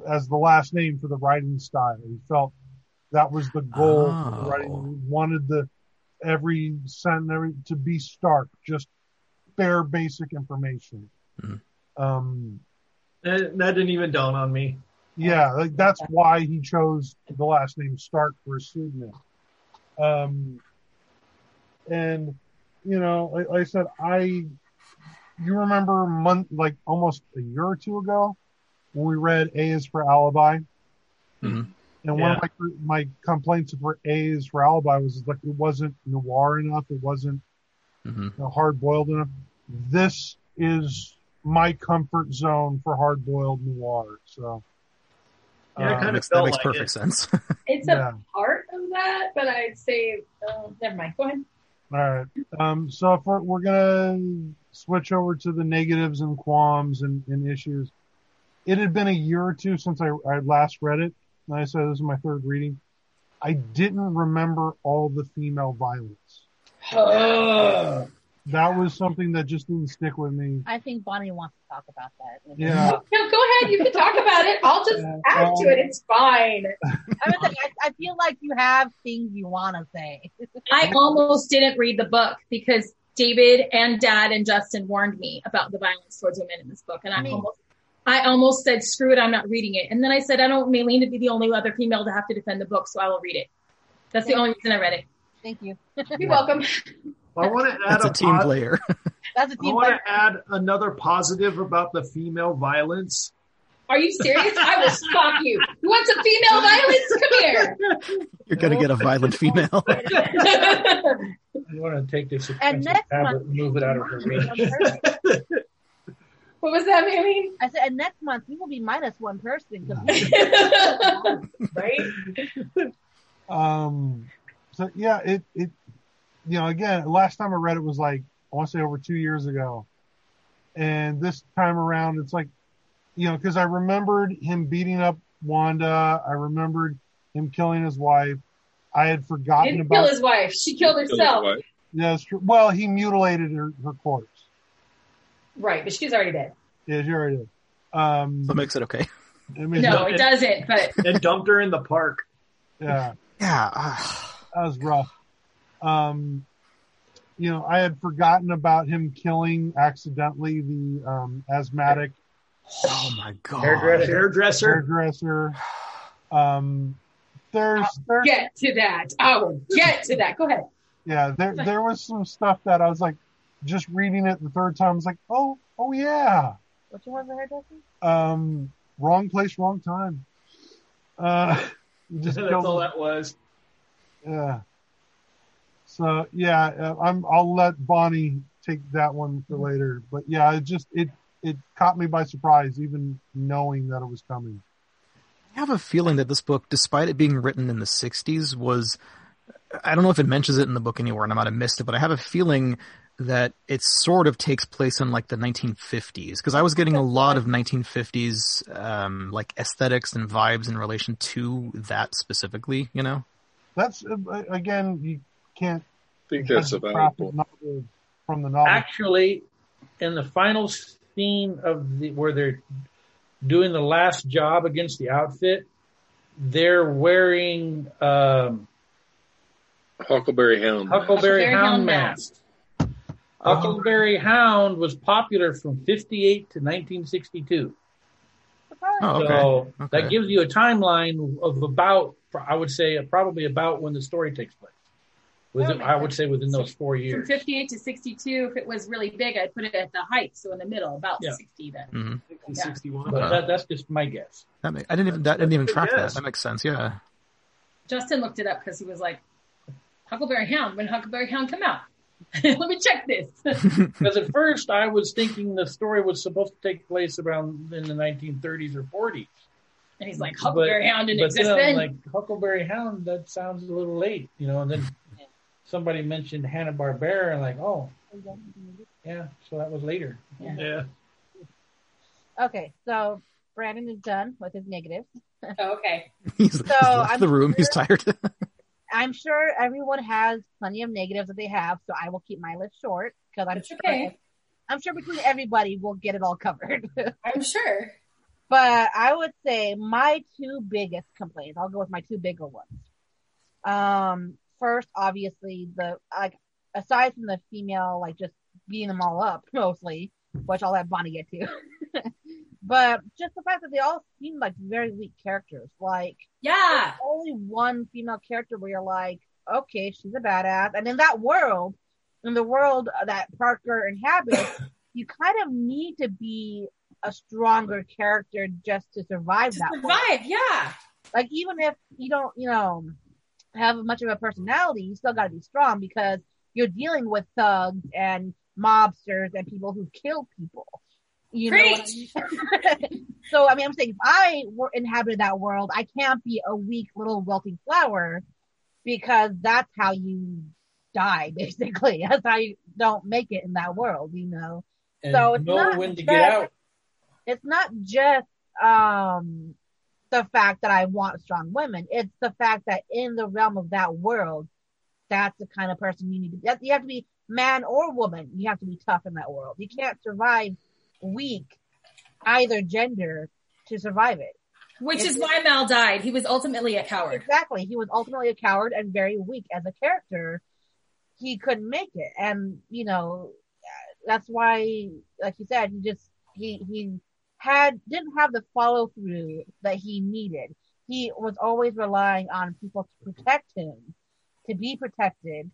as the last name for the writing style. He felt that was the goal for the
Oh.
writing. He wanted the every sentence every, to be stark, just bare basic information.
Mhm.
Um,
That, that didn't even dawn on me.
yeah, like that's why he chose the last name Stark for his pseudonym. Um, and you know, like, like I said, I you remember month like almost a year or two ago when we read A is for Alibi,
Mhm.
And one of my my complaints for A is for Alibi was like it wasn't noir enough, it wasn't
hmm
you know, hard boiled enough. This is my comfort zone for hard boiled noir. So
Yeah, I
um,
kinda
Makes,
felt
that makes
like
perfect
it.
sense.
It's
Yeah.
a part of that, but I'd say, uh, never mind. Go ahead.
All right. Um, so if we're, we're gonna switch over to the negatives and qualms and, and issues. It had been a year or two since I, I last read it. And I said this is my third reading. I didn't remember all the female violence. That was something that just didn't stick with me.
I think Bonnie wants to talk about that.
Yeah.
No, go ahead. You can talk about it. I'll just
Yeah,
add to
um,
it. It's fine.
I, was I, I feel like you have things you want to say.
I almost didn't read the book because David and Dad and Justin warned me about the violence towards women in this book, and I
Me.
almost, I almost said, "Screw it, I'm not reading it." And then I said, "I don't want Maylene to be the only other female to have to defend the book, so I will read it." That's the only reason I read it.
Thank you.
You're welcome.
I want to add
That's a team
po-
player.
That's a team I
want
player.
to add another positive about the female violence.
Are you serious? I will stop you. You want some female violence? Come here.
You're gonna get a violent female.
here.
You want to take this
And
expensive
next
tablet
month,
and move it out of her reach.
What was that, Maylene?
I said, and next month we will be minus one person because
right?
Um, so yeah, it, it, you know, again, last time I read it was like, I want to say over two years ago. And this time around, it's like, you know, cause I remembered him beating up Wanda. I remembered him killing his wife. I had
He
forgotten
didn't kill
about,
his wife. She killed herself.
yeah, it's true. Well, he mutilated her, her corpse.
Right, but she's already dead.
Yeah, she already did. Um,
What makes it okay?
I mean,
No, it doesn't. But
and dumped her in the park.
yeah.
Yeah. uh,
that was rough. Um, you know, I had forgotten about him killing accidentally the um, asthmatic
oh my god.
Hairdresser.
Hairdresser.
hairdresser. Um, there's, there's,
get to that. I will get to that. Go ahead.
yeah, there, there was some stuff that I was like, just reading it the third time, I was like, oh, oh yeah.
which one was the hairdresser?
Um, wrong place, wrong time. Uh, just
That's
killed
all that was.
Yeah. So yeah, uh, I'm. I'll let Bonnie take that one for later. But yeah, it just it it caught me by surprise, even knowing that it was coming.
I have a feeling that this book, despite it being written in the 60s, was. I don't know if it mentions it in the book anywhere and I might have missed it, but I have a feeling that it sort of takes place in like the 1950s because I was getting a lot of 1950s um, like aesthetics and vibes in relation to that specifically, you know?
That's uh, again, you can't.
I think that's
judge
a
a
valuable.
graphic novel from the novel.
Actually, in the final scene of the where they're doing the last job against the outfit, they're wearing um,
Huckleberry Hound.
Huckleberry
Huckleberry
Hound
Hound
masks. Huckleberry Hound was popular from 58 to 1962.
Oh, okay.
So
Okay.
that gives you a timeline of about, I would say, probably about when the story takes place. Within,
That
I would say within those four years.
From 58 to 62, if it was really big, I'd put it at the height, so in the middle, about
Yeah.
60 then.
hmm
61.
But that, that's just my guess.
That ma- I didn't even that didn't even track that. That makes sense. Yeah.
Justin looked it up because he was like, Huckleberry Hound, when Huckleberry Hound come out? Let me check this.
Because at first I was thinking the story was supposed to take place around in the 1930s or 40s.
And he's like, Huckleberry Hound didn't
but
exist
then
then.
I'm like Huckleberry Hound, that sounds a little late, you know. And then somebody mentioned Hanna Barbera, and like, oh, yeah, so that was later.
Yeah.
Okay, so Brandon is done with his negative.
Oh, okay.
He's, he's left
I'm
the room. He's tired.
I'm sure everyone has plenty of negatives that they have, so I will keep my list short because I'm
It's
sure
okay.
I'm sure between everybody we'll get it all covered.
I'm sure.
but I would say my two biggest complaints. I'll go with my two bigger ones. Um, first, obviously, the like aside from the female, like just beating them all up mostly, which I'll let Bonnie get to. but just the fact that they all seem like very weak characters. Like
Yeah.
only one female character where you're like, okay, she's a badass. And in that world, in the world that Parker inhabits, you kind of need to be a stronger character just to survive
To
that world.
survive, yeah.
Like even if you don't, you know, have much of a personality, you still got to be strong because you're dealing with thugs and mobsters and people who kill people. You know I mean? so I mean, I'm saying if I were inhabited that world, I can't be a weak little wilting flower because that's how you die, basically. That's how you don't make it in that world, you know
And
So it's
know
not
when to
just-
get out.
it's not just um the fact that I want strong women. It's the fact that in the realm of that world, that's the kind of person you need to be. You have to be man or woman. You have to be tough in that world. You can't survive weak, either gender, to survive it.
Which
It's-
is why Mal died. He was ultimately a coward.
Exactly. He was ultimately a coward and very weak as a character. He couldn't make it. And, you know, that's why, like you said, he just, he, he had, didn't have the follow through that he needed. He was always relying on people to protect him, to be protected.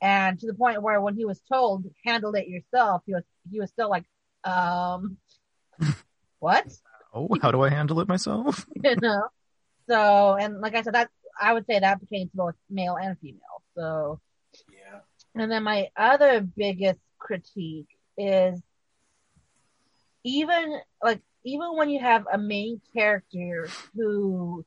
And to the point where when he was told, handle it yourself, he was, he was still like, um, what?
Oh, how do I handle it myself?
you know. So, and like I said, that I would say that pertains to both male and female. So,
Yeah.
and then my other biggest critique is even like even when you have a main character who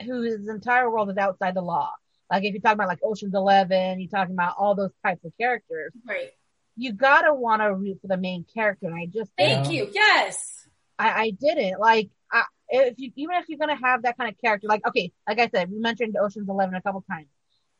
whose entire world is outside the law. Like if you're talking about like Ocean's Eleven, you're talking about all those types of characters.
Right.
You gotta want to root for the main character, and I just
Thank
Yeah.
you. Yes.
I, I didn't like I, if you even if you're gonna have that kind of character, like okay, like I said, we mentioned Ocean's Eleven a couple times.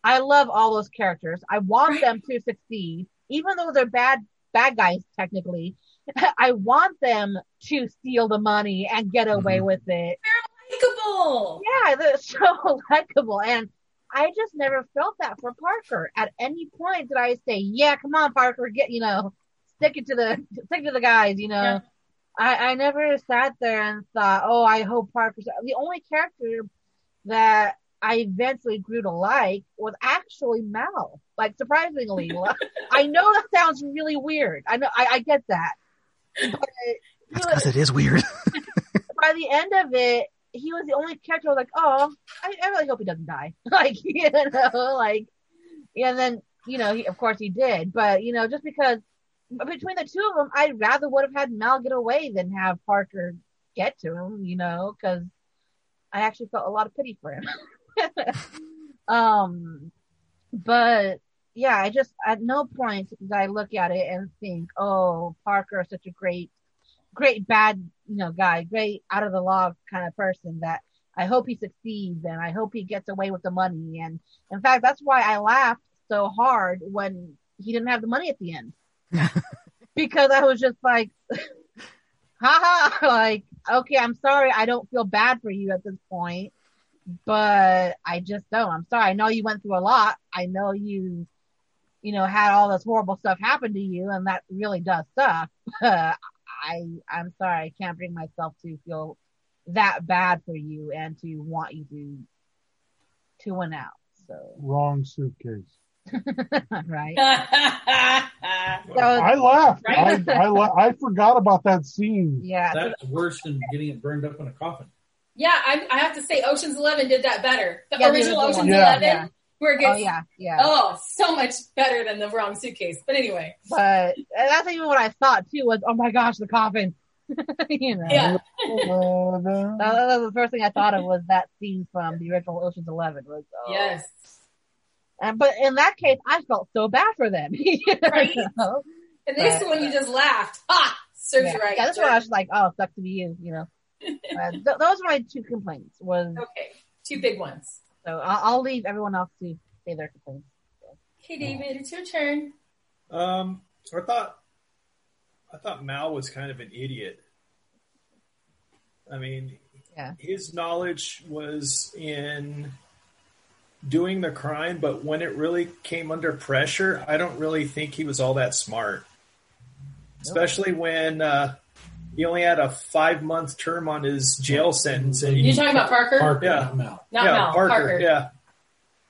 I love all those characters. I want
Right.
them to succeed, even though they're bad bad guys technically. I want them to steal the money and get away
Mhm.
with it.
They're Likeable.
Yeah, they're so likable, and I just never felt that for Parker. At any point did I say, "Yeah, come on, Parker, get you know, stick it to the stick to the guys," you know.
Yeah.
I, I never sat there and thought, oh, I hope Parker's the only character that I eventually grew to like was actually Mal. Like surprisingly, I know that sounds really weird. I know I, I get that,
because it is weird.
by the end of it, he was the only character I was like, oh, I, I really hope he doesn't die. like you know, like and then you know, he, of course he did, but you know, just because between the two of them, I'd rather would have had Mal get away than have Parker get to him, you know, because I actually felt a lot of pity for him. um, but yeah, I just at no point did I look at it and think, oh, Parker is such a great, great bad, you know, guy, great out of the law kind of person that I hope he succeeds and I hope he gets away with the money. And in fact, that's why I laughed so hard when he didn't have the money at the end because I was just like, haha, like, okay, I'm sorry. I don't feel bad for you at this point, but I just don't. I'm sorry. I know you went through a lot. I know you, you know, had all this horrible stuff happen to you and that really does suck. I, I'm sorry. I can't bring myself to feel that bad for you and to want you to, to win out. So,
Wrong suitcase.
right. So,
I laughed.
Right.
I I, la- I forgot about that scene.
yeah.
That's worse than getting it burned up in a coffin.
Yeah, I, I have to say, Ocean's Eleven did that better. The
Yeah,
original
original
Ocean's.
Yeah.
Eleven,
Yeah.
Where it
Oh yeah, yeah.
oh so much better than the wrong suitcase. But anyway,
But that's even what I thought too was, oh my gosh, the coffin. you know,
yeah.
Uh, the-
that, that was the first thing I thought of was that scene from the original Ocean's Eleven. Was oh.
Yes.
And, but in that case, I felt so bad for them.
Right.
know?
And this
But-
one you just laughed. Ha! Serves
Yeah,
you right.
yeah that's why I was like, oh, sucks to be you. You know, uh, th- those were my two complaints. Was
Okay. Two big ones.
So I'll, I'll leave everyone else to say their complaints.
Okay, David, it's your turn.
Um, I thought, I thought Mal was kind of an idiot. I mean,
Yeah.
his knowledge was in doing the crime, but when it really came under pressure, I don't really think he was all that smart. Especially when uh, he only had a five month term on his jail sentence, and
You're talking about Parker?
Parker,
Yeah.
not Mel.
Not
yeah,
Mel.
Parker,
Parker.
yeah.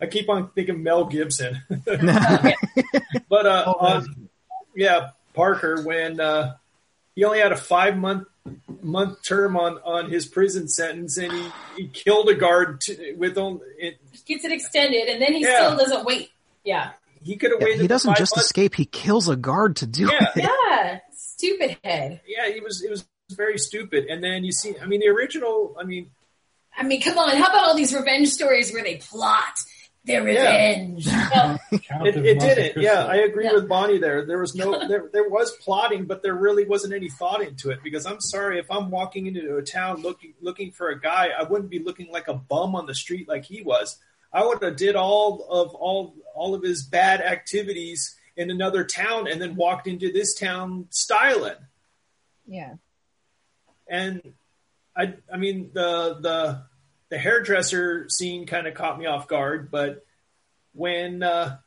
I keep on thinking Mel Gibson, but uh,
Oh,
on, yeah, Parker when uh, he only had a five month month term on on his prison sentence, and he, he killed a guard to, with only it,
Gets it extended, and then he
Yeah.
still doesn't wait. Yeah.
he could have
Yeah,
waited.
he doesn't
five
just
months.
escape; he kills a guard to do
Yeah.
it.
Yeah. Stupid head.
Yeah, he was it was very stupid. And then you see, I mean, the original, I mean,
I mean, come on. How about all these revenge stories where they plot their revenge? Well,
it, it didn't. Yeah, I agree
Yeah.
with Bonnie there. There was no, there, there was plotting, but there really wasn't any thought into it. Because I'm sorry, if I'm walking into a town looking looking for a guy, I wouldn't be looking like a bum on the street like he was. I would have did all of all all of his bad activities in another town, and then walked into this town styling.
Yeah.
and I I mean the the the hairdresser scene kind of caught me off guard, but when uh,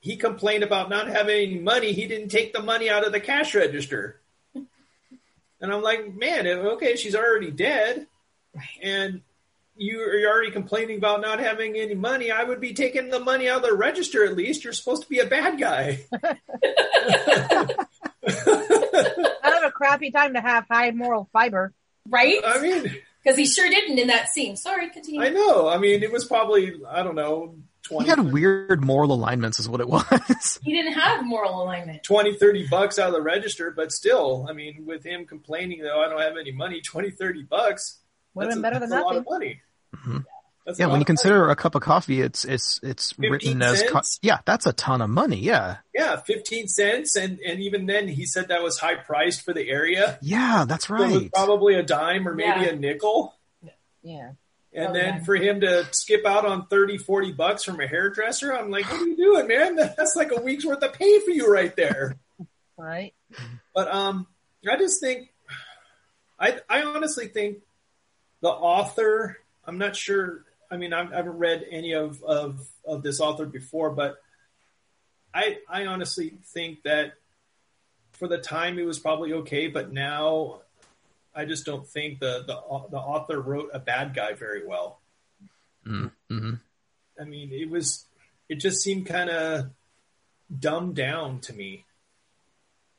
he complained about not having any money, he didn't take the money out of the cash register. And I'm like, man, okay, she's already dead, and you're already complaining about not having any money. I would be taking the money out of the register at least. You're supposed to be a bad guy.
Kind of a crappy time to have high moral fiber.
right?
I mean,
Because he sure didn't in that scene. Sorry, continue.
I know. I mean, it was probably I don't know
He
20,
had weird moral alignments, is what it was.
He didn't have moral alignment.
20 30 bucks out of the register, but still, I mean, with him complaining though I don't have any money, 20 30 bucks.
Would have
that's
been
a-
better than
that's a lot of money.
Mhm.
That's
yeah, when you
of money.
consider a cup of coffee, it's it's it's written as co- yeah, that's a ton of money. Yeah,
yeah, 15 cents and and even then he said that was high priced for the area.
yeah, that's
So it was
right.
probably a dime or maybe
Yeah.
a nickel.
Yeah.
And
Oh,
then
yeah.
for him to skip out on 30, 40 bucks from a hairdresser, I'm like, what are you doing, man? That's like a week's worth of pay for you right there.
Right.
But um, I just think, I I honestly think the author. I'm not sure. I mean, I've, I haven't read any of, of of this author before, but I I honestly think that for the time it was probably okay, but now I just don't think the the the author wrote a bad guy very well.
Mm-hmm.
I mean, it was it just seemed kind of dumbed down to me.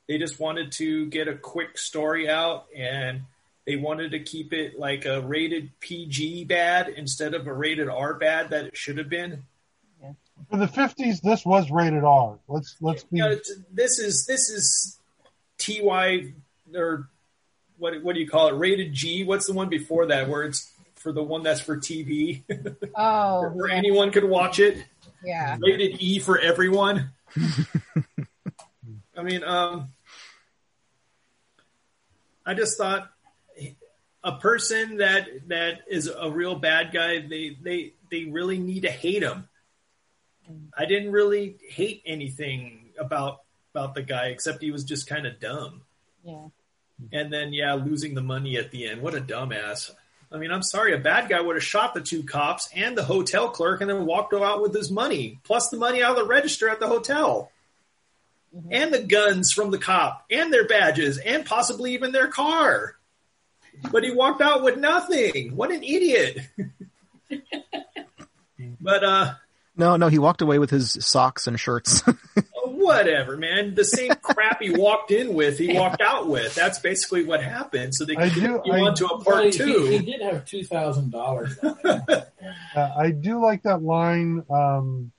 They just wanted to get a quick story out and they wanted to keep it like a rated PG bad instead of a rated R bad that it should have been.
For the 50s, this was rated R. Let's let's be.
You know, this is this is TY or what what do you call it? Rated G. What's the one before that where it's for the one that's for TV
Oh.
where
yeah.
anyone could watch it?
yeah.
rated E for everyone. I mean, um, I just thought a person that that is a real bad guy, they they they really need to hate him. I didn't really hate anything about about the guy except he was just kind of dumb.
Yeah.
And then yeah, losing the money at the end. What a dumbass. I mean, I'm sorry, a bad guy would have shot the two cops and the hotel clerk and then walked out with his money, plus the money out of the register at the hotel. Mm-hmm. And the guns from the cop and their badges and possibly even their car. But he walked out with nothing. What an idiot. but uh
No, no, he walked away with his socks and shirts.
whatever, man. The same crap he walked in with, he walked out with. That's basically what happened. So they
I do-
you
I-
on to a
Well,
part
he,
two.
he did have two thousand dollars.
Uh, I do like that line um,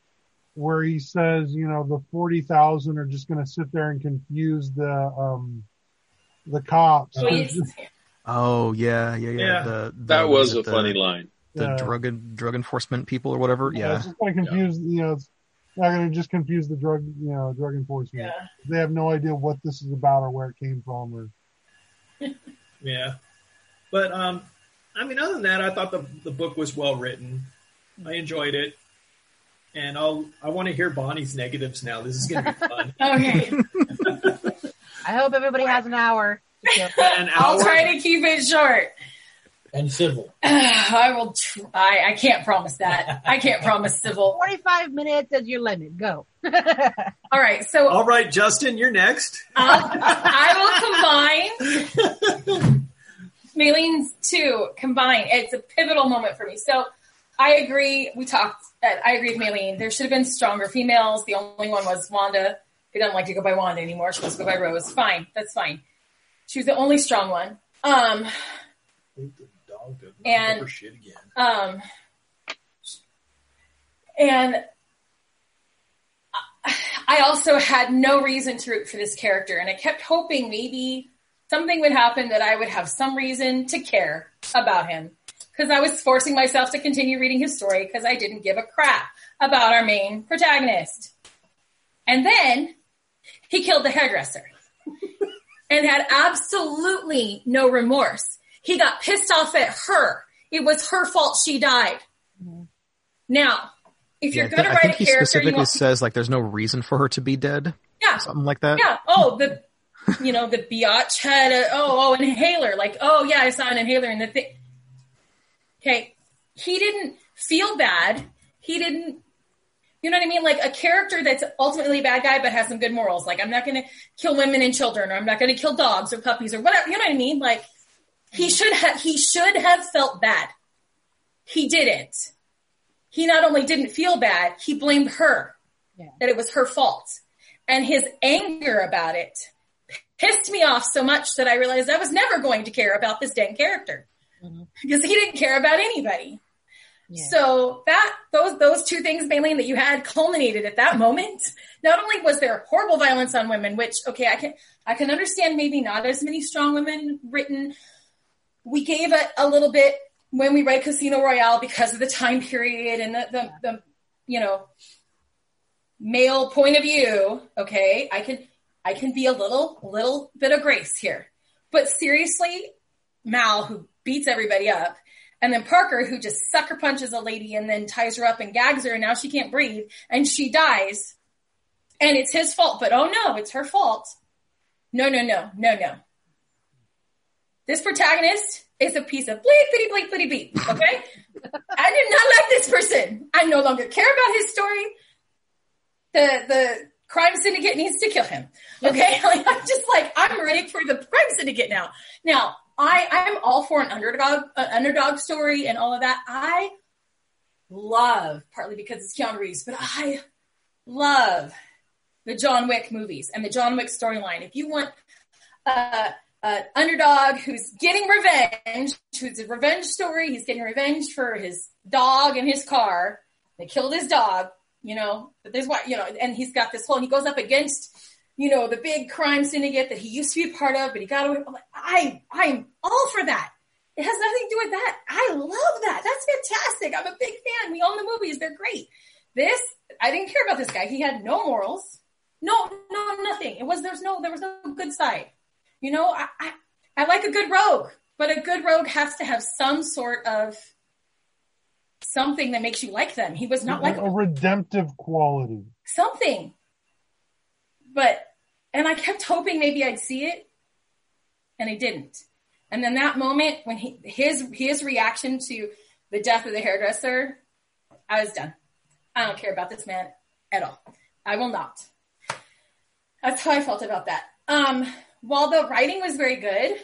where he says, you know, the forty thousand are just going to sit there and confuse the um, the cops.
Please.
Oh yeah, yeah, yeah.
Yeah.
The, the
That was a
the,
funny line.
The
Yeah.
drug en- drug enforcement people or whatever.
Yeah,
Yeah,
it's just going to confuse. You know, it's not going to just confuse the drug, you know, drug enforcement.
Yeah.
They have no idea what this is about or where it came from. Or
Yeah. But um I mean other than that I thought the the book was well written. I enjoyed it. And I'll I want to hear Bonnie's negatives now. This is gonna be fun.
Okay.
I hope everybody has an hour. To kill.
I'll try to keep it short.
and civil.
I will try. I can't promise that. I can't promise civil.
45 minutes is your limit. Go.
All right. So
All right, Justin, you're next.
I'll, I will combine Maylene's two combine. It's a pivotal moment for me. So I agree. We talked. uh, I agree with Maylene. There should have been stronger females. The only one was Wanda. Who doesn't like to go by Wanda anymore. She wants to go by Rose. Fine. That's fine. She was the only strong one. Um, And- um, and I also had no reason to root for this character, and I kept hoping maybe something would happen that I would have some reason to care about him. Because I was forcing myself to continue reading his story because I didn't give a crap about our main protagonist. And then he killed the hairdresser and had absolutely no remorse. He got pissed off at her. It was her fault she died. Now, if
Yeah,
you're going to write a
he
character, you
specifically
want,
says like there's no reason for her to be dead,
yeah,
something like that.
yeah. Oh, the you know the biatch had a uh, oh oh an inhaler. Like oh yeah, I saw an inhaler in the thing. Okay, he didn't feel bad. He didn't. You know what I mean? Like a character that's ultimately a bad guy but has some good morals. Like I'm not going to kill women and children, or I'm not going to kill dogs or puppies or whatever. You know what I mean? Like he should have. He should have felt bad. He didn't. He not only didn't feel bad, he blamed her
Yeah.
that it was her fault. And his anger about it pissed me off so much that I realized I was never going to care about this dang character
Mhm.
because he didn't care about anybody. So that those those two things, Maylene, that you had culminated at that moment. Not only was there horrible violence on women, which okay, I can I can understand maybe not as many strong women written. We gave it a little bit when we read Casino Royale because of the time period and the the, the you know male point of view. Okay, I can I can be a little little bit of grace here, but seriously, Mal who beats everybody up. And then Parker, who just sucker punches a lady and then ties her up and gags her, and now she can't breathe, and she dies. And it's his fault, but oh no, it's her fault. No, no, no, no, no. This protagonist is a piece of bleep, bitty, bleep, bitty, beep. Okay? I did not like this person. I no longer care about his story. The the crime syndicate needs to kill him. Okay? Like I'm just like I'm ready for the crime syndicate now. Now, I I'm all for an underdog underdog story and all of that. I love partly because it's Keanu Reeves, but I love the John Wick movies and the John Wick storyline. If you want uh, an underdog who's getting revenge, who's a revenge story, he's getting revenge for his dog and his car. They killed his dog, you know, but there's what, you know, and he's got this whole, and he goes up against, you know, the big crime syndicate that he used to be a part of, but he got away. I'm like, I, I'm all for that. It has nothing to do with that. I love that. That's fantastic. I'm a big fan. We own the movies. They're great. This, I didn't care about this guy. He had no morals. No, no, nothing. It was, there's no, there was no good side. You know, I, I, I like a good rogue, but a good rogue has to have some sort of something that makes you like them. He was not like
a redemptive quality.
something. But, and I kept hoping maybe I'd see it, and I didn't. And then that moment when he, his, his reaction to the death of the hairdresser, I was done. I don't care about this man at all. I will not. That's how I felt about that. Um, while the writing was very good,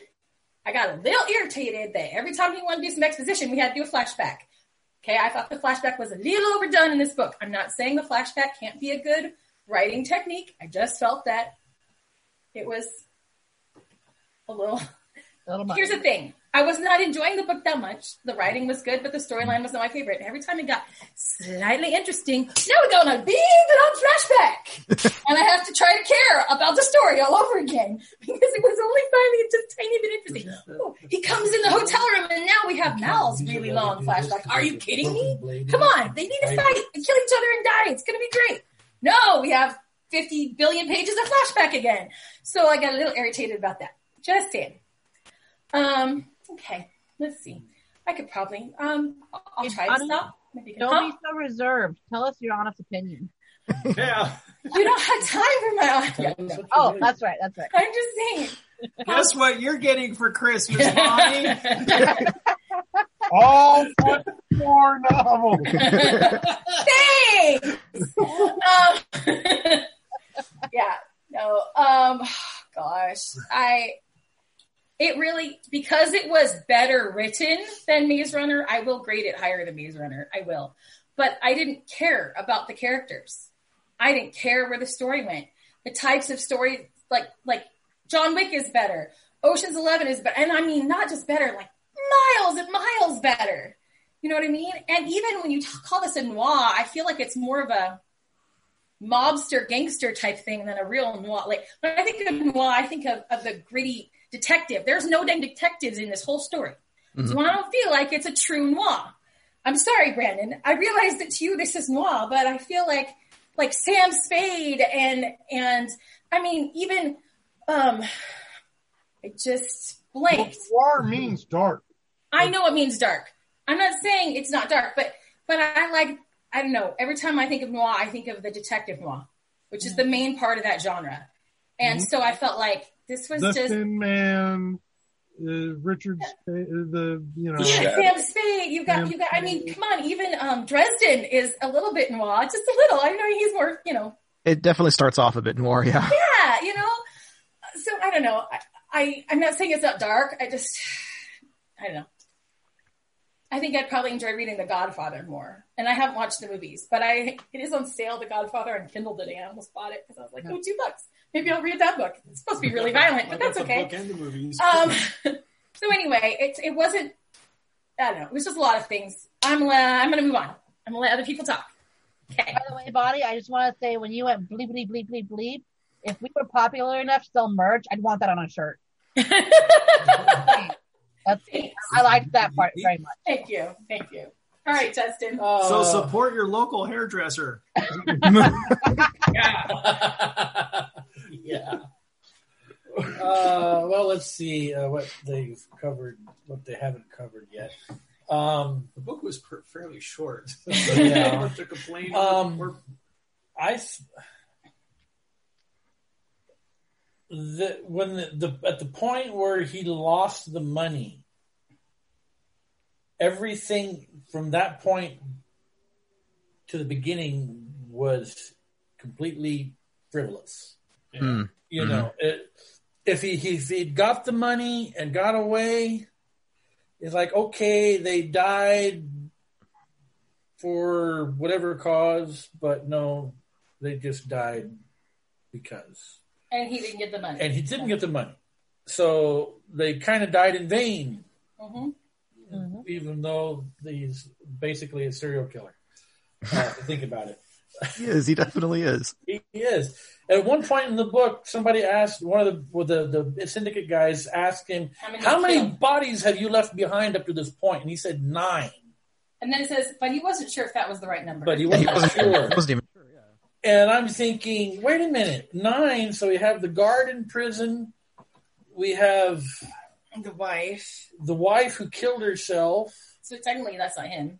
I got a little irritated that every time he wanted to do some exposition, we had to do a flashback. Okay, I thought the flashback was a little overdone in this book. I'm not saying the flashback can't be a good writing technique. I just felt that it was a little.
A.
Here's the thing. I was not enjoying the book that much. The writing was good, but the storyline was not my favorite. Every time it got slightly interesting, now we're go on a big long flashback. and I have to try to care about the story all over again because it was only finally just tiny bit interesting. Oh, he comes in the hotel room and now we have Mal's really long flashback. Are you kidding me? Come on, they need to fight and kill each other and die. It's going to be great. No, we have 50 billion pages of flashback again. So I got a little irritated about that. Just saying. Um, okay, let's see. I could probably, um, I'll, I'll try to
Honey,
stop. Maybe you
Don't
Huh?
be so reserved. Tell us your honest opinion.
Yeah.
You don't have time for my,
Tell us
Oh,
think.
that's right. That's right.
I'm just saying.
Guess what you're getting for Christmas, Bonnie?
All but four novels.
Thanks. um, yeah. No. Um. Gosh. I. It really because it was better written than Maze Runner. I will grade it higher than Maze Runner. I will, but I didn't care about the characters. I didn't care where the story went. The types of story, like like John Wick, is better. Ocean's Eleven is better, and I mean not just better, like miles and miles better. You know what I mean? And even when you t- call this a noir, I feel like it's more of a mobster gangster type thing than a real noir. Like when I think of noir, I think of, of the gritty detective. There's no dang detectives in this whole story. So I don't feel like it's a true noir. I'm sorry, Brandon. I realize that to you this is noir, but I feel like like Sam Spade and and I mean even um I just blanked.
Noir means dark.
I know it means dark. I'm not saying it's not dark, but but I like I don't know. Every time I think of noir, I think of the detective noir, which is the main part of that genre. And so I felt like this was
The
just
Thin Man, uh, Richard, Sp- uh, the you know.
Yeah.
yeah, Sam Spade. You got you got. I mean, come on. Even um, Dresden is a little bit noir, just a little. I know he's more, you know,
It definitely starts off a bit noir, yeah.
yeah, you know. So I don't know. I, I I'm not saying it's not dark. I just I don't know. I think I'd probably enjoy reading The Godfather more. And I haven't watched the movies, but I it is on sale, The Godfather, and Kindle today. I almost bought it because I was like, oh, two bucks. Maybe I'll read that book. It's supposed to be really violent, but
I got
that's
the
okay.
book and the movies.
Um, so anyway, it it wasn't. I don't know. It was just a lot of things. I'm uh, I'm gonna move on. I'm gonna let other people talk. Okay.
By the way, Bonnie, I just want to say when you went bleep bleep bleep bleep bleep, if we were popular enough to sell merch, I'd want that on a shirt. That's I liked that part very much.
Thank you. Thank you. All right, Justin.
so
Uh,
support your local hairdresser.
yeah. yeah. Uh, well, let's see uh, what they've covered, what they haven't covered yet. Um,
The book was per- fairly short.
Yeah.
to complain.
Um,
or-
I th- the when the, the at the point where he lost the money, everything from that point to the beginning was completely frivolous.
Hmm.
You
Mhm.
know, it, if he if he got the money and got away, it's like okay, they died for whatever cause, but no, they just died because,
And he didn't get the money.
and he didn't get the money, so they kind of died in vain,
hmm
even though he's basically a serial killer. Uh, think about it.
He is. He definitely is.
He is. At one point in the book, somebody asked one of the well, the the syndicate guys asked him,
How many?
"How many bodies have you left behind up to this point?" And he said nine,
And then it says, but he wasn't sure if that was the right number.
but he
Yeah, he
wasn't
wasn't,
sure.
he wasn't even sure. Yeah.
And I'm thinking, wait a minute, nine. So we have the guard in prison. We have
the wife.
the wife who killed herself,
So technically, that's not him.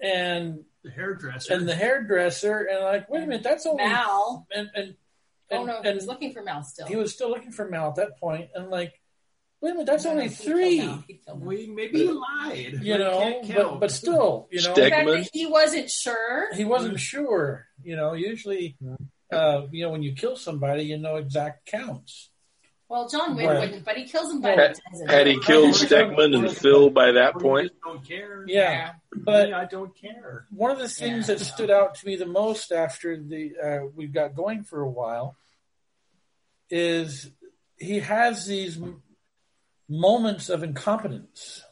and
the hairdresser.
and the hairdresser. And like, wait a minute, that's only
Mal.
and and,
Oh
and,
no, he
and
was looking for Mal still.
he was still looking for Mal at that. And like, wait a minute, that's
No, no,
only three.
Mal. He'd killed Mal.
we maybe he lied.
You know, but, but still, you know,
The fact
Stegman.
that he wasn't sure.
he wasn't sure. You know, usually, uh, you know, when you kill somebody, you know exact counts.
Well, John Wick
Right.
wouldn't, but he kills him by
Had-
the.
Had he killed Stegman and Phil by that point?
just don't care.
Yeah, but
Yeah, I don't care.
one of the things
Yeah.
that stood out to me the most after the uh, we got going for a while is he has these m- moments of incompetence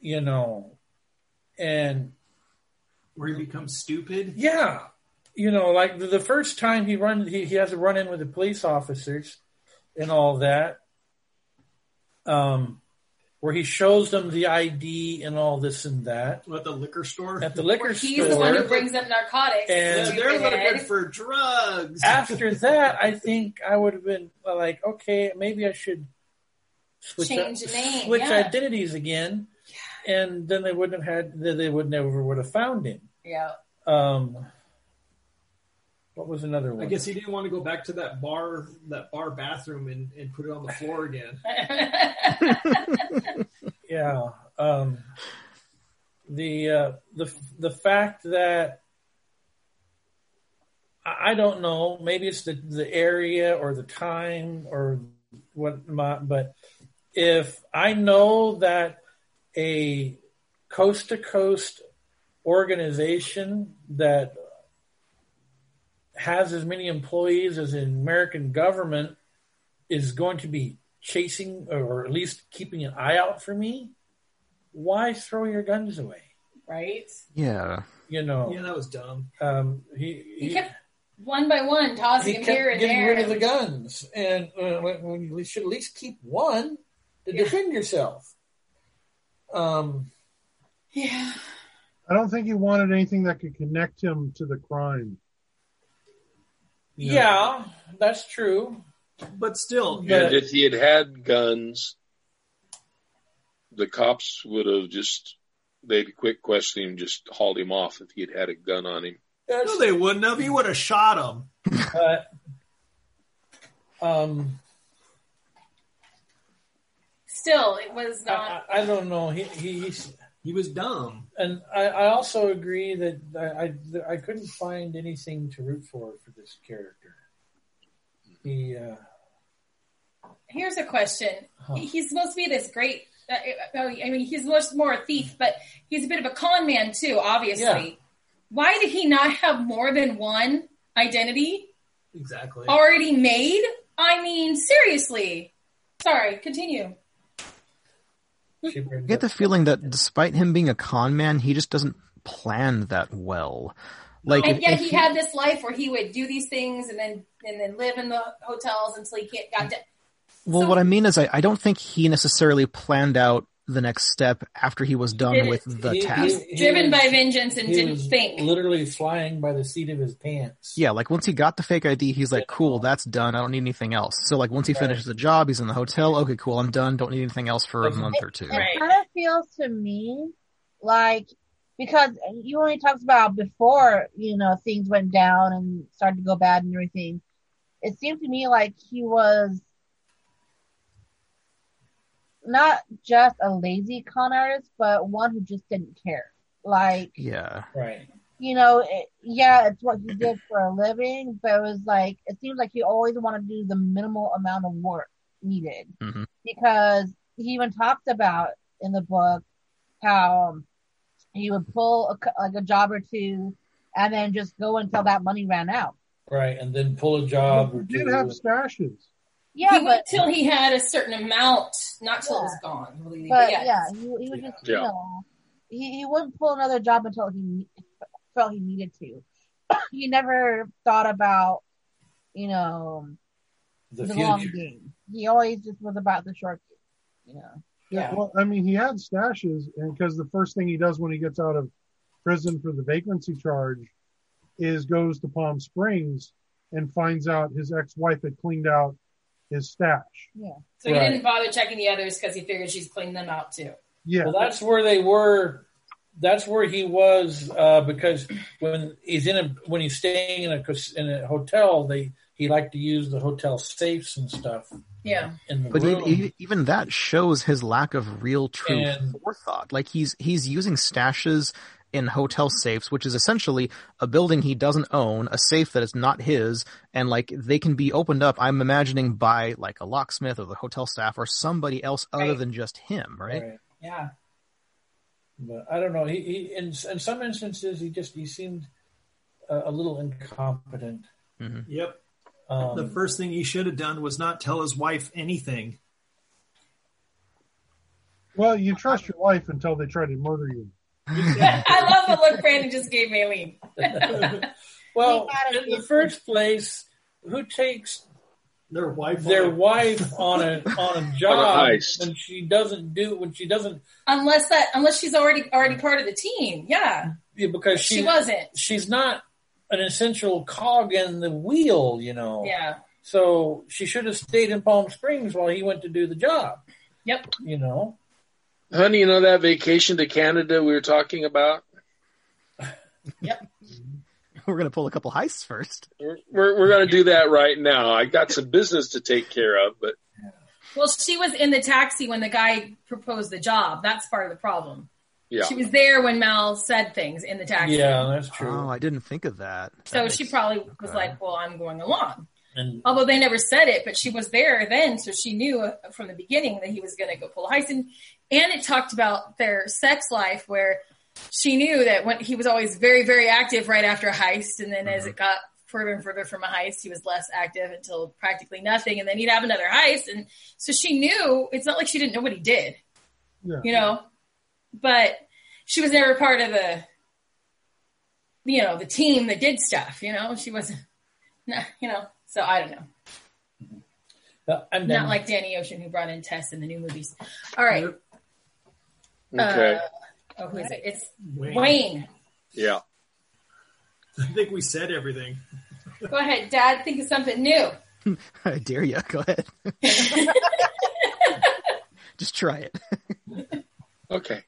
you know and
Where he becomes stupid.
yeah you know like the, the first time he run he, he has a run in with the police officers and all that um where he shows them the id and all this and that
At the liquor store.
at the liquor
Where he's the one who brings up narcotics.
And-
Yeah, they're
Stupid.
looking for drugs.
after that, I think I would have been like, okay, maybe I should switch
Change the name,
switch
yeah.
identities again, and then they wouldn't have had, then they would never would have found him.
Yeah.
Um, what was another one?
I guess he didn't want to go back to that bar, that bar bathroom, and, and put it on the floor again.
yeah. um, the uh, the the fact that I I don't know, maybe it's the the area or the time or what, my, but if I know that a coast to coast organization that has as many employees as the American government is going to be chasing or at least keeping an eye out for me, why throw your guns away?
right?
Yeah.
You know,
Yeah, that was dumb.
um, he,
He kept one by one tossing
he
them
kept
here and
getting
there.
rid of the guns, and uh, when, when you should at least keep one to
Yeah.
defend yourself. Um,
yeah.
I don't think he wanted anything that could connect him to the crime.
yeah, that's true.
But still,
Yeah.
And if he had had guns, the cops would have just, they'd quit questioning him, just hauled him off if he had had a gun on him.
That's,
no, they wouldn't have. He would have shot him.
but, um,
Still, it was
I,
not.
I I don't know. He, he, he's,
He was dumb.
and I, I also agree that I, I I couldn't find anything to root for for this character. He, uh,
Here's a question.
Huh.
He's supposed to be this great. Uh, uh, I mean, he's much more a thief, but he's a bit of a con man too. Obviously,
Yeah.
why did he not have more than one identity
Exactly.
already made? I mean, seriously. Sorry, continue.
She
I get the feeling that despite him being a con man, he just doesn't plan that well. Like,
And
if-
yet
if
he
he-
had this life where he would do these things and then and then live in the hotels until he can't got. To,
well,
so-
what I mean is, I, I don't think he necessarily planned out the next step after he was done
Didn't-
with the
he-
task.
he- he
driven
was-
by vengeance and didn't think.
Literally flying by the seat of his pants.
Yeah, like once he got the fake ID, he's like, cool, that's done. I don't need anything else. So like once he
Right.
finishes the job, he's in the hotel. Okay, cool, I'm done. Don't need anything else for a
Doesn't-
month or two.
It
Right.
kind of feels to me like because you only talks about before you know things went down and started to go bad and everything. It seemed to me like he was not just a lazy con artist, but one who just didn't care. Like
Yeah.
Right.
you know, it, yeah, it's what he did for a living, but it was like it seems like he always wanted to do the minimal amount of work needed
Mhm.
because he even talked about in the book how he would pull a, c- like a job or two and then just go until that money ran out.
Right. And then pull a job
he
or
did
two.
have stashes.
Yeah,
he
but
waited till he had a certain amount, not till it was gone. Really.
but
yeah.
yeah, he, he would just you
Yeah.
know he, he wouldn't pull another job until he felt he needed to. he never thought about you know
the
the long game. He always just was about the short game, you know.
Yeah.
Well, I mean, he had stashes, and because the first thing he does when he gets out of prison for the vagrancy charge is goes to Palm Springs and finds out his ex-wife had cleaned out his stash. Yeah.
So he didn't bother checking the others because he figured she's cleaned them out too.
Yeah,
Well, that's where they were. That's where he was uh, because when he's in a when he's staying in a in a hotel, they he liked to use the hotel safes and stuff
Yeah.
in the
But
room.
even, even that shows his lack of real true
And-
forethought. Like he's he's using stashes in hotel safes, which is essentially a building he doesn't own, a safe that is not his, and like they can be opened up. I'm imagining by like a locksmith or the hotel staff or somebody else other
Right.
than just him, right?
Right.
Yeah.
But I don't know. He, he in in some instances he just he seemed a, a little incompetent.
Yep.
Um,
The first thing he should have done was not tell his wife anything.
well, you trust your wife until they try to murder you.
I love the look Brandon just gave Maylene.
well,
He had a
in the first place, who takes
Their wife.
their wife on a on a job
heist.
when she doesn't do when she doesn't
unless that unless she's already already part of the team. Yeah.
yeah, because
She,
she,
wasn't.
she's not an essential cog in the wheel, you know.
Yeah.
So she should have stayed in Palm Springs while he went to do the job,
Yep.
you know.
Honey, you know that vacation to Canada we were talking about? Yep.
We're gonna pull a couple heists first.
We're, we're, we're going to do that right now. I got some business to take care of, but
Well, she was in the taxi when the guy proposed the job. That's part of the problem.
Yeah.
She was there when Mal said things in the taxi.
Yeah, that's true.
Oh, I didn't think of that.
So
That
she
makes-
probably was
okay.
like, "Well, I'm going along."
and
Although they never said it, but she was there then, so she knew uh, from the beginning that he was going to go pull a heist. And, and it talked about their sex life, where she knew that when he was always very, very active right after a heist, and then as it got further and further from a heist, he was less active until practically nothing, and then he'd have another heist, and so she knew. It's not like she didn't know what he did,
Yeah.
you know, but she was never part of the, you know, the team that did stuff. You know, she wasn't, you know. So I don't know. Not like Danny Ocean who brought in Tess in the new movies. All right.
Okay.
Uh, oh, who is it? It's
Wayne.
Wayne.
yeah.
I think we said everything.
Go ahead, Dad. Think of something new.
I dare you. Go ahead. Just try it.
Okay.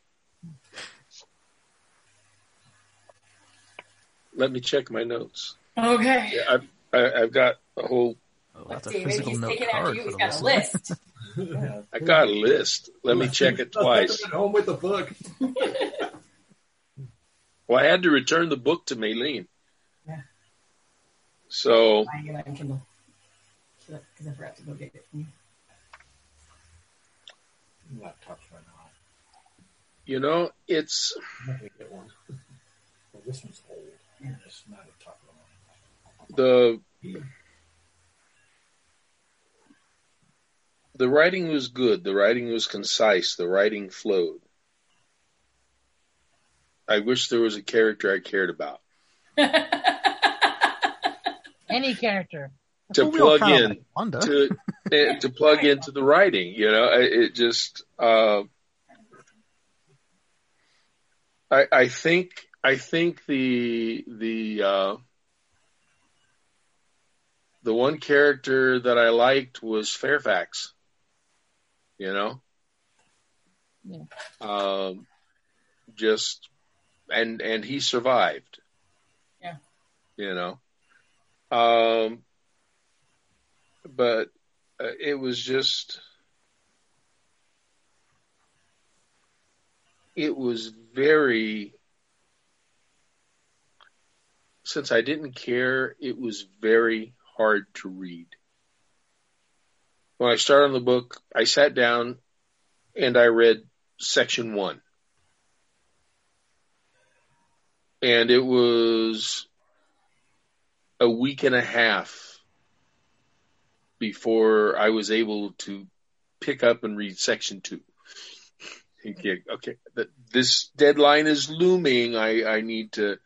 Let me check my notes.
Okay.
Yeah, I've, I, I've got a whole.
Oh, that's a
David,
physical
he's
note
taking after
card
you.
for
He's got a
listener.
List.
I got a list. Let me check it twice.
At home with the book.
Well, I had to return the book to Maylene.
Yeah.
So
I get on Kindle because I forgot to go get it. you.
laptops right now.
you know, it's
I'm not gonna get one. Well, this one's old. It's not a top one.
the the writing was good. The writing was concise. The writing flowed. I wish there was a character I cared about
Any character.
to
Well, we all
plug in
like
to eh, to plug into the writing. You know, it just. Uh, I I think I think the the uh, the one character that I liked was Fairfax. You know.
Yeah.
Um, just and and he survived.
Yeah.
You know. Um, but uh, it was just it was very since I didn't care, it was very hard to read. When I started on the book, I sat down and I read section one. And it was a week and a half before I was able to pick up and read section two. Okay, okay, this deadline is looming. I, I need to,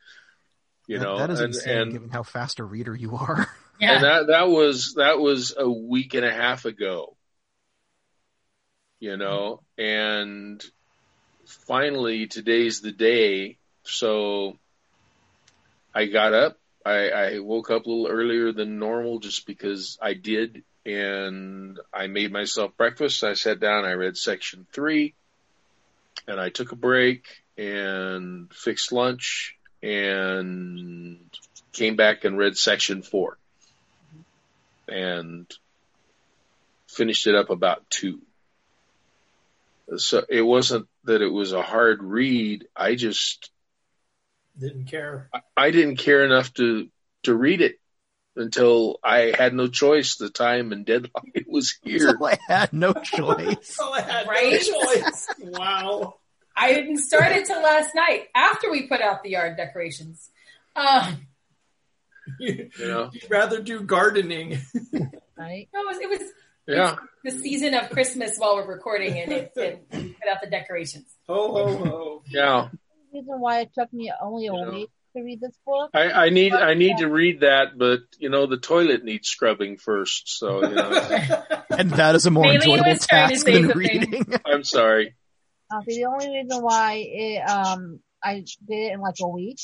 you
That-
know,
that is
and,
insane,
and,
given how fast a reader you are.
Yeah.
and that that was that was a week and a half ago. You know, and finally today's the day. So I got up. I, I woke up a little earlier than normal just because I did, and I made myself breakfast. I sat down. I read section three, and I took a break and fixed lunch and came back and read section four and finished it up about two. So it wasn't that it was a hard read. I just
Didn't care.
I didn't care enough to to read it until I had no choice. The time and deadline was here.
so I had no choice.
Oh, I had
Right?
no choice. Wow.
I didn't start it till last night after we put out the yard decorations. Um,
You,
You know?
would rather do gardening.
Right?
no, it was, it was
Yeah,
the season of Christmas while we're recording and, it, and put out the decorations.
Ho ho ho.
yeah.
reason why it took me only a
Yeah.
week to read this book.
I, I need I need to read that, but you know the toilet needs scrubbing first. So you know,
and that is a more
Maybe
enjoyable
was trying to
task than
something.
reading.
I'm sorry.
Uh, the only reason why it, um, I did it in like a week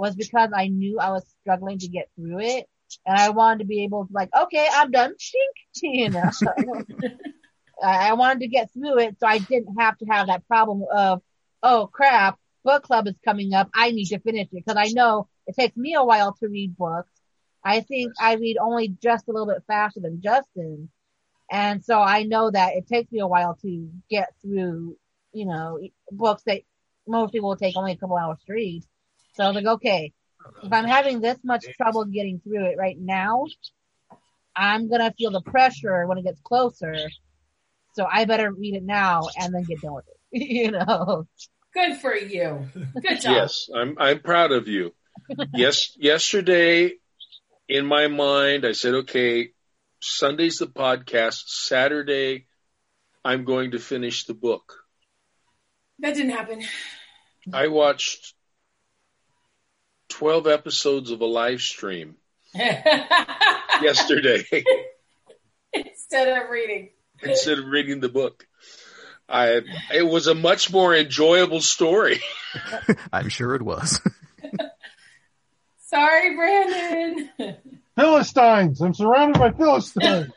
was because I knew I was struggling to get through it, and I wanted to be able to like, okay, I'm done. Shink, you know. I I wanted to get through it, so I didn't have to have that problem of, oh crap, book club is coming up. I need to finish it because I know it takes me a while to read books. I think I read only just a little bit faster than Justin. And so I know that it takes me a while to get through, you know, books that most people will take only a couple hours to read. So I was like, okay, if I'm having this much trouble getting through it right now, I'm gonna feel the pressure when it gets closer. So I better read it now and then get done with it. you know.
Good for you. Good job.
Yes, I'm I'm proud of you. yes, yesterday in my mind I said, okay, Sunday's the podcast. Saturday I'm going to finish the book.
That didn't happen.
I watched 12 episodes of a live stream yesterday
Instead of reading.
instead of reading the book. I it was a much more enjoyable story.
I'm sure it was.
Sorry, Brandon.
Philistines. I'm surrounded by Philistines.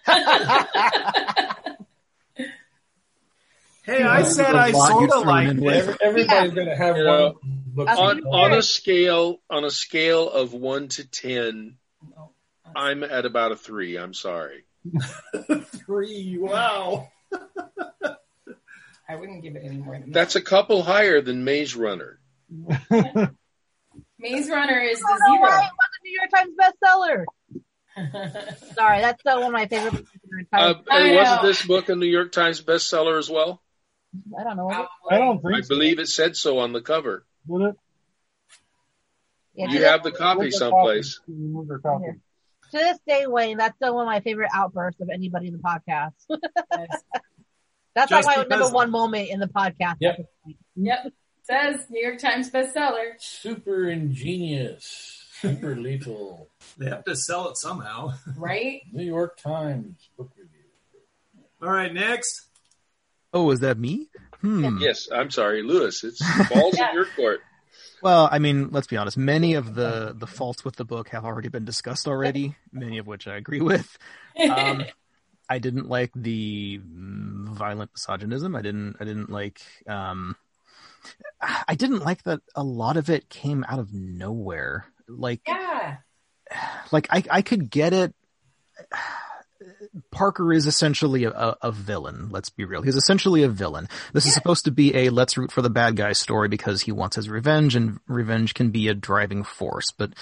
Hey, I said I
There's a lot
sort of
thrown
liked
in
it.
with.
Every, everybody's going to have
You
one
know,
book.
On on a scale on a scale of one to ten, I'm at about a three. I'm sorry.
Three. Wow.
I wouldn't give it any more than that.
That's a couple higher than Maze Runner.
Maze Runner is
I don't why
the
it was a New York Times bestseller. Sorry, that's still one of my favorite books.
Uh, and wasn't
know.
this book a New York Times bestseller as well?
I don't know.
I don't think
I
so.
believe it said so on the cover.
Would it?
Yeah,
You have the copy someplace.
copy? Copy?
Here. to this day, Wayne, that's still one of my favorite outbursts of anybody in the podcast. that's
Just
like my number one moment in the podcast.
Yep.
Yep. Says New York Times bestseller.
Super ingenious, super lethal.
They have to sell it somehow.
Right?
New York Times book review.
All right, next.
Oh, is that me? Hmm.
Yes, I'm sorry, Lewis. It's balls in your court.
Well, I mean, let's be honest. Many of the the faults with the book have already been discussed already. Many of which I agree with. Um, I didn't like the mm, violent misogynism. I didn't. I didn't like. Um, I didn't like that. A lot of it came out of nowhere. Like,
yeah.
like I, I could get it. Parker is essentially a, a, villain. Let's be real. He's essentially a villain. This is supposed to be a let's root for the bad guy story because he wants his revenge, and revenge can be a driving force. But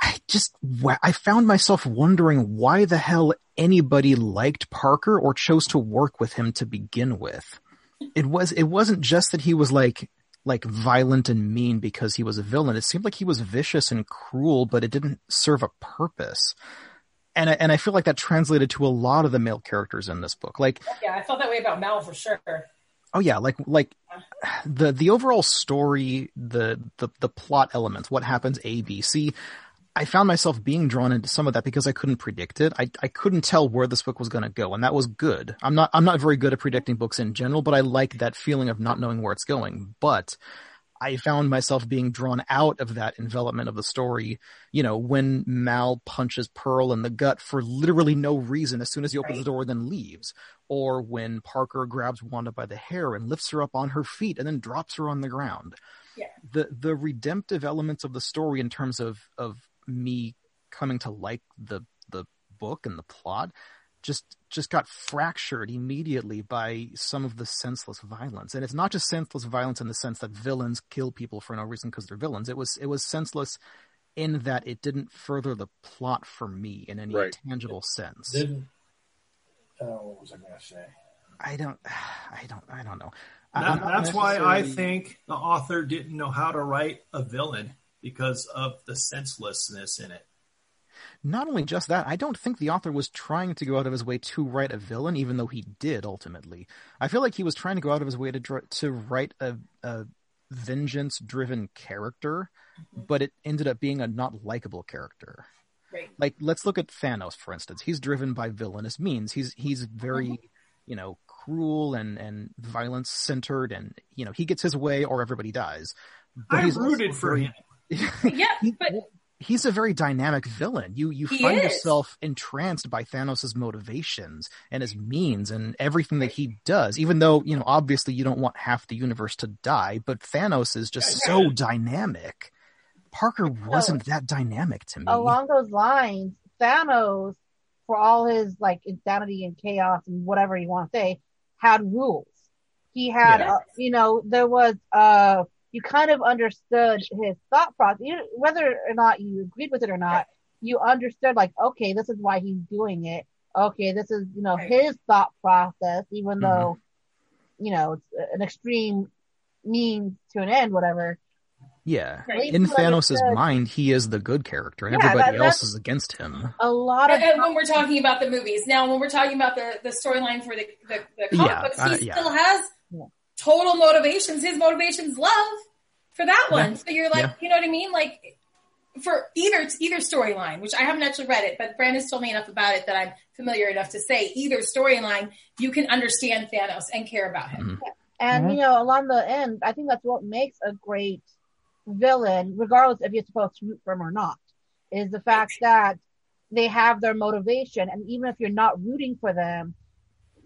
I just I found myself wondering why the hell anybody liked Parker or chose to work with him to begin with. It was it wasn't just that he was like like violent and mean because he was a villain. It seemed like he was vicious and cruel, but it didn't serve a purpose. And I, and I feel like that translated to a lot of the male characters in this book. Like,
Yeah, I felt that way about Mal for sure.
oh yeah, like like the the overall story, the the the plot elements, what happens A, B, C. I found myself being drawn into some of that because I couldn't predict it. I I couldn't tell where this book was going to go, and that was good. I'm not I'm not very good at predicting books in general, but I like that feeling of not knowing where it's going. But I found myself being drawn out of that envelopment of the story. You know, when Mal punches Pearl in the gut for literally no reason as soon as he opens
Right.
the door, then leaves, or when Parker grabs Wanda by the hair and lifts her up on her feet and then drops her on the ground.
Yeah.
The the redemptive elements of the story in terms of of me coming to like the the book and the plot just just got fractured immediately by some of the senseless violence and it's not just senseless violence in the sense that villains kill people for no reason because they're villains it was it was senseless in that it didn't further the plot for me in any
Right.
tangible sense
Didn't. Uh, what was I going to say?
i don't i don't i don't know
That,
I'm
that's why I think the author didn't know how to write a villain because of the senselessness in it.
Not only just that, I don't think the author was trying to go out of his way to write a villain, even though he did ultimately. I feel like he was trying to go out of his way to dr- to write a, a vengeance-driven character, mm-hmm. but it ended up being a not likable character.
Right.
Like, let's look at Thanos, for instance. He's driven by villainous means. He's he's very, mm-hmm. you know, cruel and and violence centered, and you know, he gets his way or everybody dies. But
I
he's
rooted for
very-
him.
Yeah, but
he's a very dynamic villain. You you
He
find
is.
yourself entranced by Thanos' motivations and his means and everything that he does. Even though you know obviously you don't want half the universe to die, but Thanos is just so dynamic. Parker wasn't that dynamic to me.
Along those lines, Thanos for all his like insanity and chaos and whatever you want to say, had rules. He had, uh, you know, there was, uh, you kind of understood his thought process, You- whether or not you agreed with it or not. You understood, like, okay, this is why he's doing it. Okay, this is, you know,
Right.
his thought process, even
Mhm.
though, you know, it's an extreme means to an end, whatever.
Yeah.
Right.
In
Like
Thanos' mind, he is the good character, and
Yeah,
everybody
that-
else is against him.
A lot of
And, and when we're talking about the movies, now when we're talking about the, the storyline for the, the, the comic
Yeah,
books, he
uh, yeah.
still has
Yeah.
Total motivations. His motivations love for that one.
Yeah.
So you're like,
Yeah.
you know what I mean? Like for either either storyline, which I haven't actually read it, but Brandon's told me enough about it that I'm familiar enough to say either storyline, you can understand Thanos and care about him.
And
Mhm.
you know, along the end, I think that's what makes a great villain, regardless if you're supposed to root for him or not, is the fact that they have their motivation, and even if you're not rooting for them,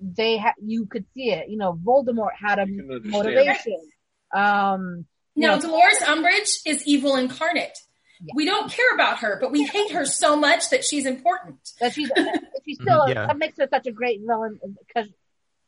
they ha- you could see it. You know, Voldemort had a
You can understand.
motivation. Um,
Now,
Yeah.
Dolores Umbridge is evil incarnate.
Yeah.
We don't care about her, but we hate her so much that she's important.
that she's she's still
yeah.
that makes her such a great villain because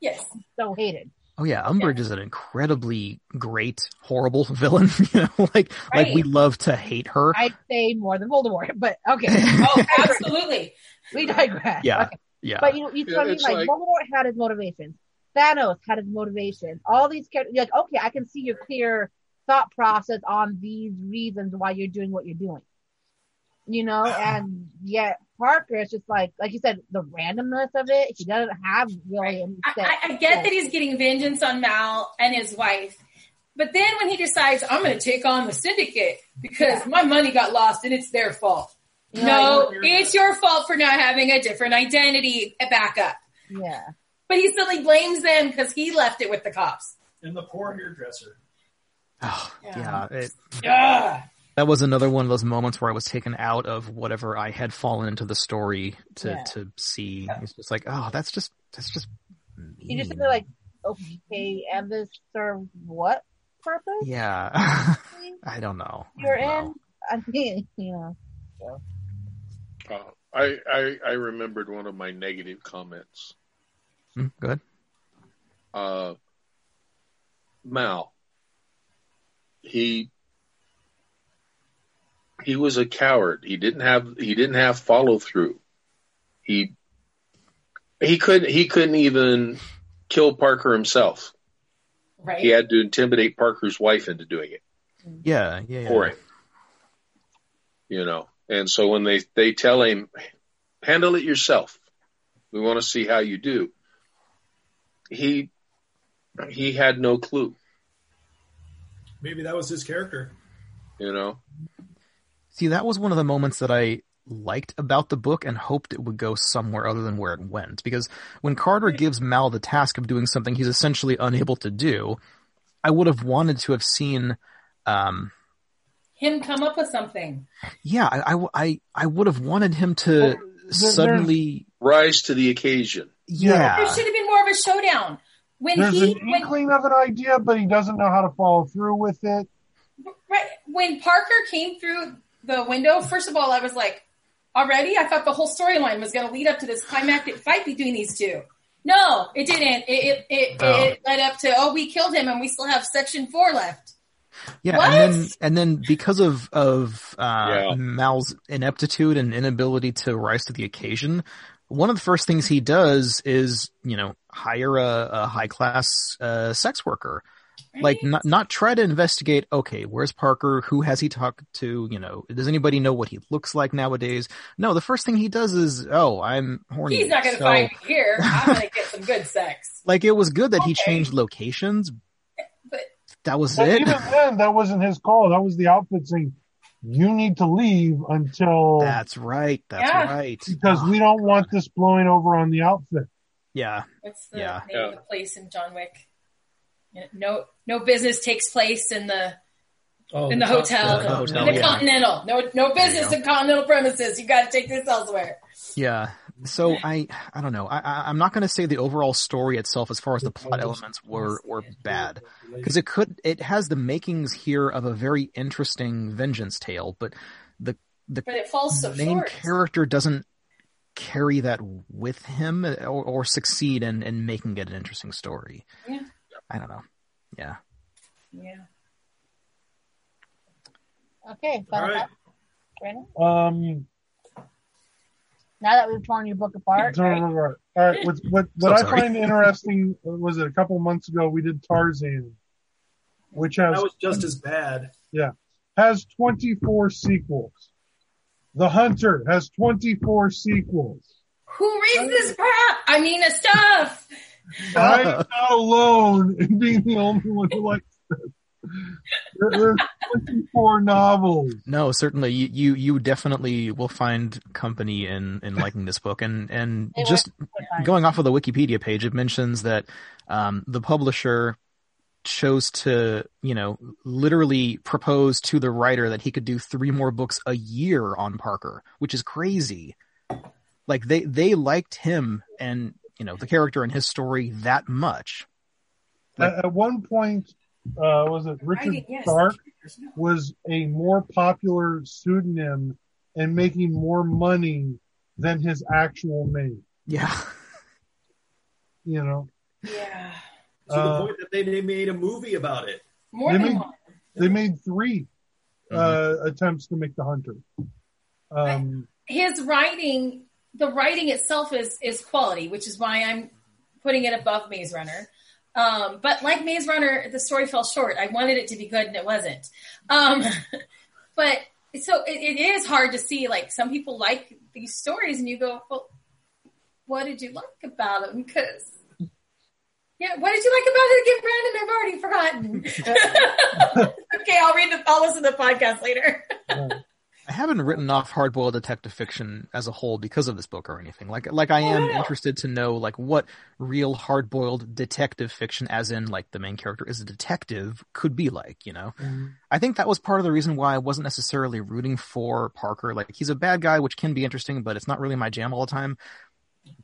Yes.
so hated.
Oh yeah, Umbridge is an incredibly great, horrible villain. you know, like like we love to hate her.
I'd say more than Voldemort, but okay,
Oh, absolutely.
we digress.
Yeah.
Okay.
Yeah.
But you, you
Yeah,
know what I mean?
it's
Like,
like-
Voldemort had his motivations. Thanos had his motivations. All these characters, like, okay, I can see your clear thought process on these reasons why you're doing what you're doing. You know, and yet Parker is just like, like you said, the randomness of it. He doesn't have really any
I, I, I get that he's getting vengeance on Mal and his wife, but then when he decides, I'm going to take on the syndicate because my money got lost and it's their fault.
You know,
no,
like,
it's your fault for not having a different identity backup.
yeah.
But he still he blames them because he left it with the cops.
And the poor hairdresser.
Oh,
Yeah.
yeah. It,
Yeah.
that was another one of those moments where I was taken out of whatever I had fallen into the story to
Yeah.
to see. It's just like, oh, that's just that's just.
You just feel like, okay, and this serves what purpose?
yeah. I don't know.
You're
don't know.
in. I mean, you know.
Uh, I, I I remembered one of my negative comments.
Hmm, Good.
Uh, Mal. He he was a coward. He didn't have he didn't have follow through. He he couldn't he couldn't even kill Parker himself.
Right.
He had to intimidate Parker's wife into doing it
Yeah. Yeah. yeah.
for him. You know, and so when they they tell him, handle it yourself. We want to see how you do. He he had no clue.
Maybe that was his character.
You know,
See, that was one of the moments that I liked about the book and hoped it would go somewhere other than where it went. Because when Carter gives Mal the task of doing something he's essentially unable to do, I would have wanted to have seen, um,
Him come up with something.
yeah, I, I, I, I would have wanted him to
Well,
suddenly,
rise to the occasion.
yeah,
There should have been more of a showdown. When
There's
he
an
when
inkling of an idea, but he doesn't know how to follow through with it.
right when Parker came through the window, first of all, I was like, already? I thought the whole storyline was going to lead up to this climactic fight between these two. No, it didn't. It it it,
Oh.
it led up to oh, we killed him and we still have section four left.
Yeah,
What?
and then and then because of of uh,
Yeah.
Mal's ineptitude and inability to rise to the occasion, one of the first things he does is you know hire a, a high class uh, sex worker. Like not not try to investigate. Okay, where's Parker? Who has he talked to? You know, does anybody know what he looks like nowadays? No, the first thing he does is, oh, I'm horny.
He's not going to
So,
find me here. I'm going to get some good sex.
Like it was good that he changed locations.
But
That was
But
it.
even then, that wasn't his call. That was the outfit saying, "You need to leave until
That's right. That's
Yeah.
right.
because we don't want this blowing over on the outfit."
Yeah.
what's the
Yeah.
name of the place in John Wick? No, no business takes place in the
Oh,
in the
top-
hotel,
the hotel,
in the
yeah.
Continental. No, no business in Continental premises. You got to take this elsewhere.
Yeah. So I, I don't know. I, I I'm not going to say the overall story itself, as far as the plot elements were were bad, because it could it has the makings here of a very interesting vengeance tale, but the the
But it falls so
main
short.
character doesn't carry that with him or, or succeed in, in making it an interesting story.
Yeah.
I don't know. Yeah.
Yeah.
Okay,
All
final
right.
thoughts, Brandon?
Um,
Now that we've torn your book apart, right?
all right. What what, what
So
I
sorry.
find interesting was it a couple months ago we did Tarzan, which has
That was just as bad.
Yeah, has 24 sequels. The Hunter has 24 sequels.
Who reads this crap? I mean, the stuff.
I'm not alone in being the only one who likes this. There, there's 24 novels.
No, certainly you, you, you definitely will find company in, in liking this book and, and
They
just going off of the Wikipedia page, it mentions that um, the publisher chose to, you know, literally propose to the writer that he could do three more books a year on Parker, which is crazy. Like they they liked him and you know the character and his story that much. Like-
At, at one point, uh, was it Richard
Writing, yes.
Stark was a more popular pseudonym and making more money than his actual name.
Yeah,
You know,
Yeah.
To the
Uh,
point that they, they made a movie about it.
More
They
than
made-
one.
they made 3 uh, attempts to make the Hunter. Um,
His writing, the writing itself is is quality, which is why I'm putting it above Maze Runner. Um, but like Maze Runner, the story fell short. I wanted it to be good and it wasn't. Um, but so it, it is hard to see. Like some people like these stories, and you go, "Well, what did you like about them?" Because yeah, what did you like about it again, Brandon? I've already forgotten. okay, I'll read the. I'll listen to the podcast later.
I haven't written off hardboiled detective fiction as a whole because of this book or anything. Like like I am interested to know like what real hardboiled detective fiction, as in like the main character is a detective, could be like. You know, mm-hmm. I think that was part of the reason why I wasn't necessarily rooting for Parker. Like he's a bad guy, which can be interesting, but it's not really my jam all the time.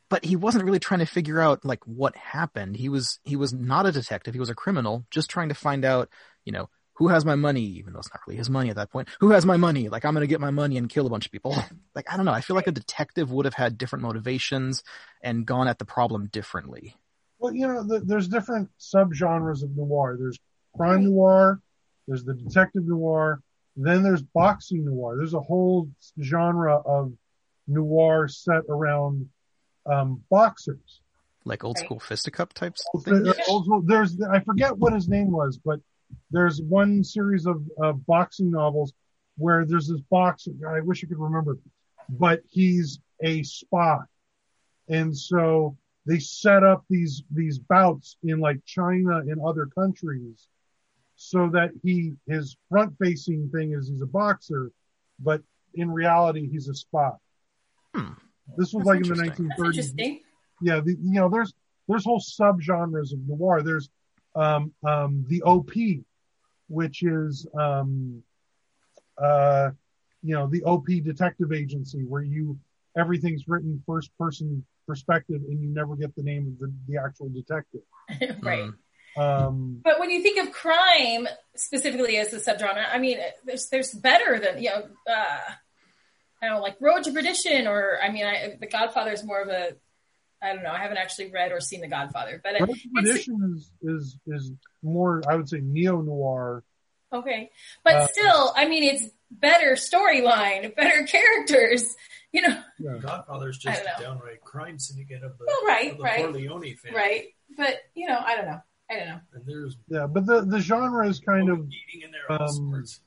But he wasn't really trying to figure out like what happened. He was he was not a detective. He was a criminal, just trying to find out, you know, who has my money, even though it's not really his money at that point. Who has my money? Like I'm gonna get my money and kill a bunch of people. like I don't know. I feel like a detective would have had different motivations and gone at the problem differently.
well, you know, th there's different subgenres of noir. There's crime noir, there's the detective noir, then there's boxing noir. There's a whole genre of noir set around um, boxers.
Like old school fisticup types.
There- also, there's I forget what his name was, but there's one series of, of boxing novels where there's this boxer. I wish I could remember, but he's a spy, and so they set up these these bouts in like China and other countries, so that he his front facing thing is he's a boxer, but in reality he's a spy.
Hmm.
This was
That's
like in the 1930s
interesting.
yeah, the, you know, there's there's whole subgenres of noir. There's um, um, the OP, which is um, uh, you know the OP detective agency, where you everything's written first person perspective, and you never get the name of the, the actual detective.
right.
Mm.
Um,
But when you think of crime specifically as a subgenre, I mean, there's there's better than you know, uh, I don't know, like Road to Perdition, or I mean, I, The Godfather is more of a, I don't know, I haven't actually read or seen The Godfather, but
Road
it,
is is is more, I would say, neo noir.
okay, but
Uh,
still, I mean, it's better storyline, better characters, you know,
Yeah.
Godfather's
I
just a downright crime syndicate of the,
Well, right,
of the
right.
Corleone family.
right? But you know, I don't know, I don't know.
And there's
Yeah, but the the genre is kind of
eating in there all
um,
sorts.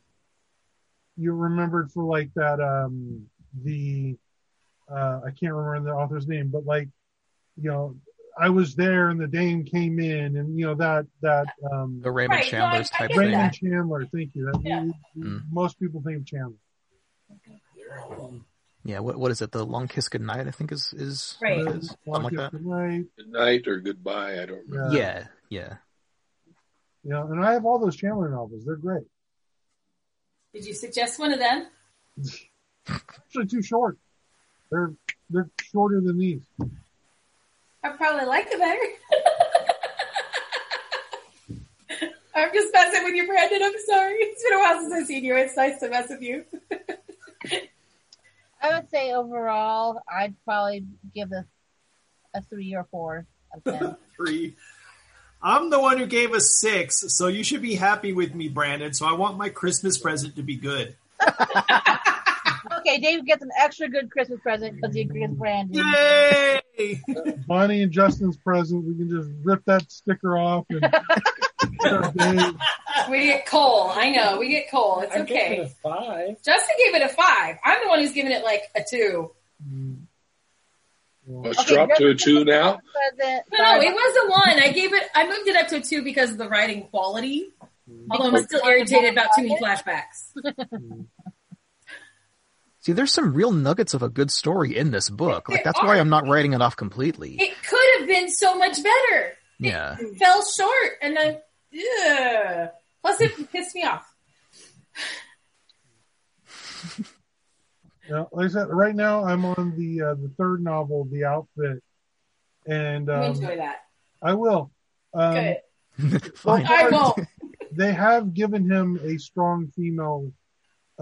you remembered for like that um the uh I can't remember the author's name, but like you know I was there and the dame came in and you know that that um
The Raymond
Right, no, I-
Chandler's
I
type
get
thing.
Raymond Chandler, thank you. That,
Yeah.
Mm.
Most people think of Chandler.
Yeah, what what is it? The Long Kiss Goodnight, I think is is
Right.
it is. Something like that.
Goodnight.
Good night or goodbye. I don't remember.
Yeah.
Yeah, yeah.
You know, and I have all those Chandler novels. They're great.
Did you suggest one of them?
Actually too short. They're they're shorter than these.
I probably like it better. I'm just messing with you, Brandon. I'm sorry. It's been a while since I've seen you. It's nice to mess with you.
I would say overall, I'd probably give this a three or four of ten.
Three. I'm the one who gave a six, so you should be happy with me, Brandon. So I want my Christmas present to be good.
okay, Dave gets an extra good Christmas present because he agrees with Brandon.
Yay!
Bonnie and Justin's present. We can just rip that sticker off and.
We get coal. I know. We get coal. It's
I gave it a
okay.
five.
Justin gave it a five. I'm the one who's giving it like a two. Mm.
Let's
Okay,
drop to a two now.
Present,
No, no, it was a one. I gave it. I moved it up to a two because of the writing quality. Although I'm still irritated about too many flashbacks. Mm.
See, there's some real nuggets of a good story in this book. Like that's why I'm not writing it off completely.
It could have been so much better.
Yeah.
It fell short, and then, ugh. Plus, it pissed me off.
Yeah, like I said, right now I'm on the uh, the third novel, The Outfit, and um,
enjoy that.
I will. Um,
Good.
Fine.
I won't.
They have given him a strong female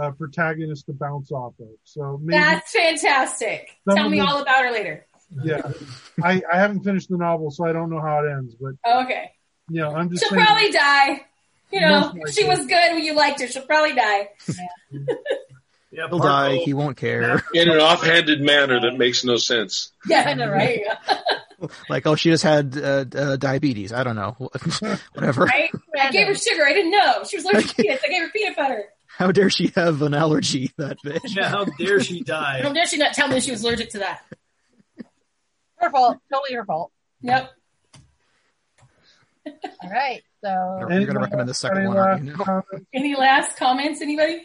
uh, protagonist to bounce off of, so maybe
That's fantastic. Tell me all about her later.
yeah. I, I haven't finished the novel, so I don't know how it ends, but
Okay.
you know I'm just
She'll
saying.
probably die. You know, if she was good when you liked her, she'll probably die.
Yeah,
He'll die. He won't care.
In an offhanded manner that makes no sense.
Yeah, I know, right?
Like, oh, she just had uh, uh, diabetes. I don't know. Whatever.
right? I gave her sugar. I didn't know. She was allergic to peanuts. I gave her peanut butter.
How dare she have an allergy? That bitch.
Yeah, how dare she die?
How dare she not tell me she was allergic to that?
Her fault. Totally her fault.
Yep.
All right. So
You're gonna
Anyone
recommend the second
got
one,
any
you?
last comments?
Any last comments, anybody?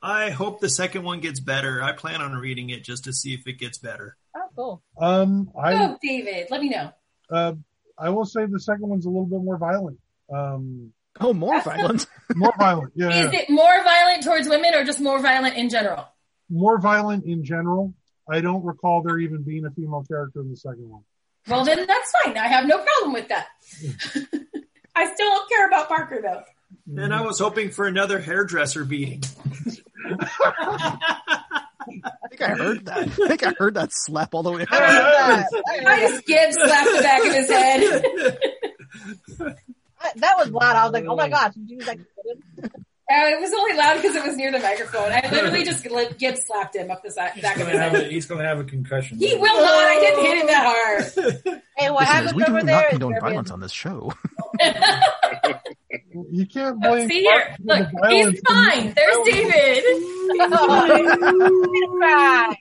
I hope the second one gets better. I plan on reading it just to see if it gets better.
oh, cool.
Um, I
Oh, David, let me know.
uh, I will say the second one's a little bit more violent. Um,
Oh, more violent.
more violent, yeah,
Is it more violent towards women or just more violent in general?
more violent in general. I don't recall there even being a female character in the second one.
Well, then that's fine. I have no problem with that. I still don't care about Parker, though.
And I was hoping for another hairdresser beating.
I think I heard that. I think I heard that slap all the way.
I heard that. I,
I just Gibbs slapped the back of his head.
that. that was loud. I was like, oh my gosh. Did you like,
Uh, it was only loud because it was near the microphone. I literally just let- Gibbs slapped him up the side,
He's
back of
gonna
his
have a,
head.
he's gonna have a concussion.
He will not. I didn't hit him that hard.
hey, what
Listeners,
happens
we do
over
not condone
there
violence on this show.
You can't blame.
See here, look,
for the violence.
he's fine. There's David.
Oh, cry.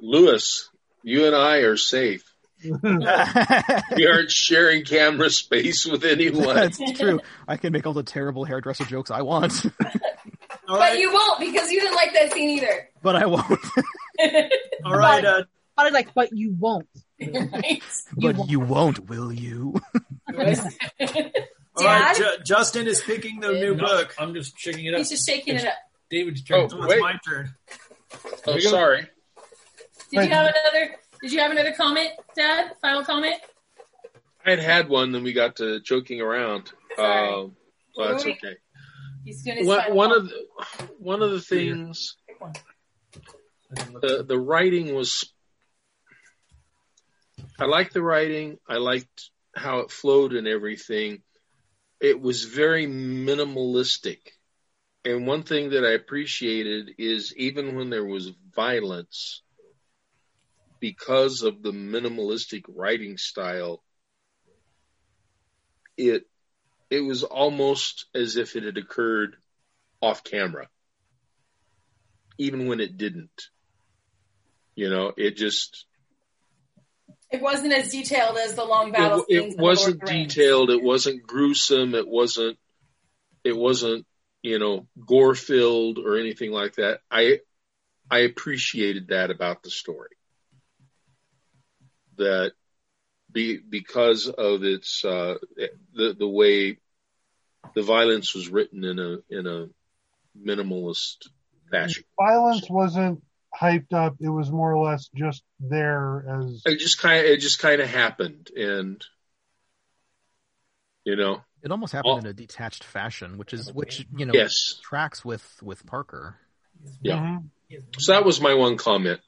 Lewis, you and I are safe. We aren't sharing camera space with anyone.
That's true. I can make all the terrible hairdresser jokes I want,
All
But
right,
you won't because you didn't like that scene either.
but I won't.
all right. Uh,
I was like, but you won't.
right?
But you won't, will you?
all right.
Dad?
Ju- Justin is picking the new
No,
book.
I'm just shaking it up.
He's just shaking it up.
David's turn.
Oh,
So it's
wait.
my turn.
Oh, sorry.
Did you have another? Did you have another comment, Dad? Final comment?
I had had one, then we got to joking around.
Sorry.
Um, well, that's okay.
He's doing his
One, one of the one of the things
I didn't look-
the the writing was. I liked the writing. I liked how it flowed and everything. It was very minimalistic. And one thing that I appreciated is even when there was violence, because of the minimalistic writing style, it it was almost as if it had occurred off camera. Even when it didn't. You know, it just
It wasn't as detailed as the long battle
it,
scenes.
it wasn't
Lord of the Rings.
detailed. It wasn't gruesome. It wasn't. It wasn't you know gore filled or anything like that. I I appreciated that about the story. That be because of its uh, the the way the violence was written in a in a minimalist fashion.
Violence wasn't hyped up. It was more or less just there as
It just kind of it just kind of happened, and you know,
It almost happened in a detached fashion, which is which you know
yes,
tracks with with Parker.
Yeah.
Mhm.
So that was my one comment.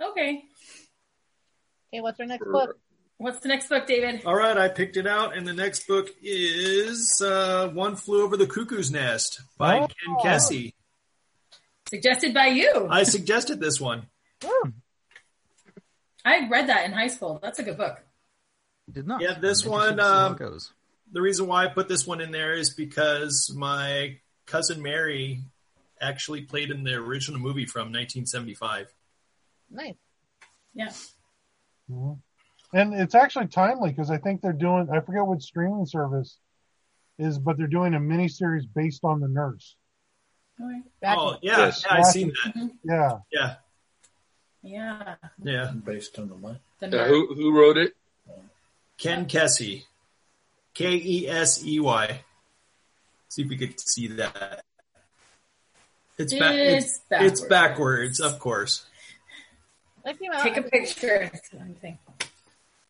Okay.
Okay, what's our next book?
What's the next book, David?
All right, I picked it out, and the next book is uh, One Flew Over the Cuckoo's Nest by
Oh.
Ken Kesey.
Suggested by you.
I suggested this one.
I read that in high school. That's a good book.
Did not.
Yeah, this one,
interested to see how
um,
goes.
The reason why I put this one in there is because my cousin Mary actually played in the original movie from 1975.
Nice.
Yeah.
Mhm. And it's actually timely because I think they're doing, I forget what streaming service is, but they're doing a mini series based on the nurse.
Okay.
Oh, yeah,
Yes.
yeah, I seen that.
Yeah.
Yeah,
Yeah.
yeah.
Based on the money.
The
Uh, who who wrote it?
Ken Kesey. K E S E Y. See if we could see that. It's back. It's,
It's
it's
backwards.
backwards, of course.
That came out-
Take a picture. That's one thing.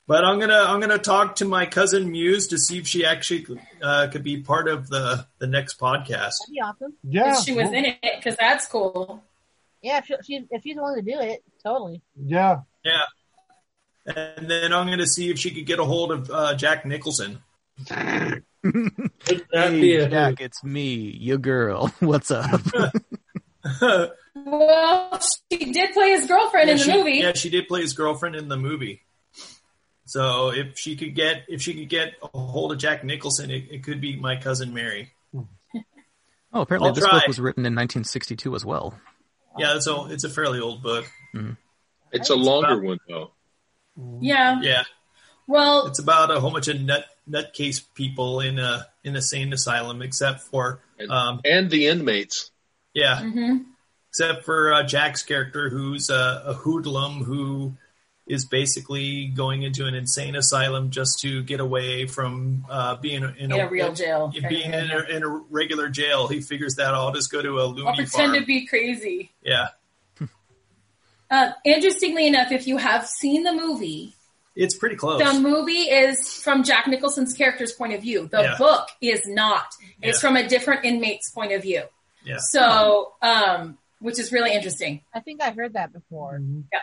But I'm gonna I'm gonna talk to my cousin Muse to see if she actually uh, could be part of the the next podcast.
That'd be awesome.
Yeah.
If she was in it, because that's cool.
Yeah, if, she, she, if she's willing to do it, totally.
Yeah.
Yeah. And then I'm gonna see if she could get a hold of uh, Jack Nicholson.
Wouldn't that be
Hey, Jack, it's me, your girl. What's up?
Well, she did play his girlfriend in the
she,
movie.
Yeah, she did play his girlfriend in the movie. So if she could get if she could get a hold of Jack Nicholson, it, it could be my cousin Mary.
Oh, apparently
I'll
this
try.
book was written in 1962 as well.
Yeah, so it's a fairly old book.
It's a longer one though.
Yeah.
Yeah,
Well,
it's about a whole bunch of nut nutcase people in a in a sane asylum, except for
And,
um,
and the inmates.
yeah,
hmm
except for uh, Jack's character, who's a, a hoodlum who is basically going into an insane asylum just to get away from uh, being in
in a real jail.
being in a, in a regular jail. He figures that I'll just go to a
I'll
loony
pretend
farm.
to be crazy.
yeah,
Uh, interestingly enough, if you have seen the movie,
it's pretty close.
the movie is from Jack Nicholson's character's point of view. The
Yeah.
book is not. It's
Yeah.
from a different inmate's point of view.
Yeah.
So, um, which is really interesting.
I think I heard that before. Mm-hmm.
Yeah,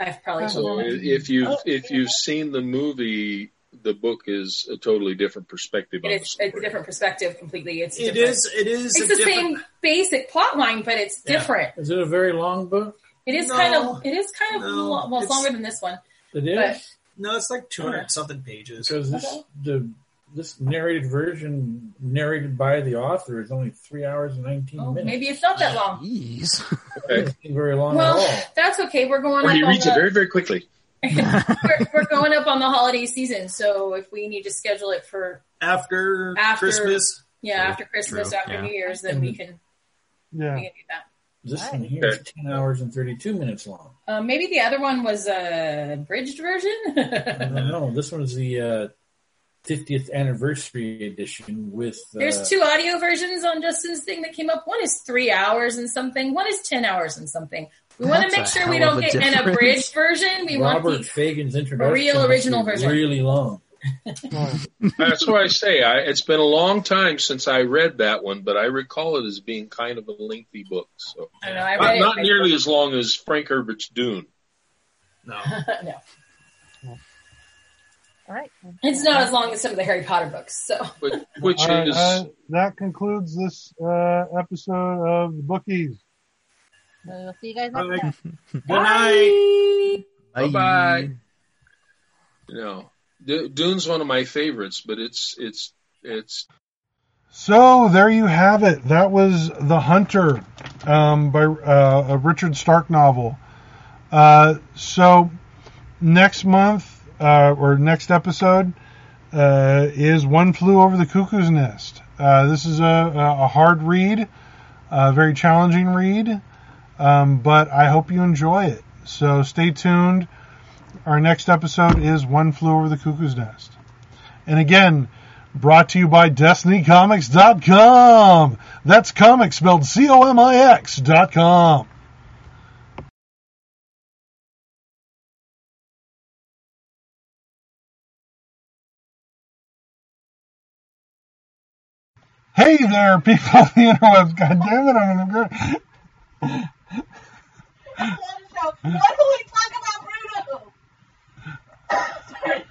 I've probably
So
told
i-
you.
if you have oh. if you've seen the movie, the book is a totally different perspective on
It
the
is a different perspective completely. It's
It
different.
is. It is.
It's
a
the
different-
same basic plot line, but it's
Yeah.
different.
Is it a very long book?
It is
No.
kind of. It is kind of.
No,
lo- well, it's
it's-
longer than this one.
It is
But-
No, it's like two hundred
Okay.
something pages.
because
Okay.
the this narrated version narrated by the author is only three hours and nineteen
Oh,
minutes.
maybe it's not that long.
Jeez.
It doesn't very long
Well,
at all.
that's okay. We're going
Or
up
he
on
reads it very very quickly.
we're, we're going up on the holiday season. So if we need to schedule it for
After,
After-
Christmas,
yeah
True,
after Christmas,
true,
after
yeah.
New Year's, then we can
Yeah.
we can do that.
This
Right.
one here is ten hours and thirty two minutes long.
Um, maybe the other one was a bridged version.
I. This one is the uh, 50th anniversary edition with. Uh,
There's two audio versions on Justin's thing that came up. One is three hours and something. One is ten hours and something. We want to make sure we don't
a
get an
difference.
abridged version. We
Robert
want the
Faggen's introduction.
real original version.
Really long.
That's what I say. I, it's been a long time since I read that one, but I recall it as being kind of a lengthy book. So
I don't know. I
not,
read it.
not nearly as long as Frank Herbert's Dune.
no.
no,
All right.
it's not as long as some of the Harry Potter books. So
But, which
All right,
is
uh, that concludes this uh, episode of the Bookies.
We'll see you guys next time.
Good night.
Bye bye. you know, D- Dune's one of my favorites, but it's it's it's
So there you have it. That was The Hunter um, by uh, a Richard Stark novel. Uh, so next month uh, or next episode uh, is One Flew Over the Cuckoo's Nest. Uh, this is a, a hard read, a very challenging read, um, but I hope you enjoy it. So stay tuned. Our next episode is One Flew Over the Cuckoo's Nest. And again, brought to you by DestinyComix.com. That's comix spelled C-O-M-I-X dot com. Hey there, people on the interwebs. God damn it, I'm in the
good. Why do we talk about Bruno? Sorry.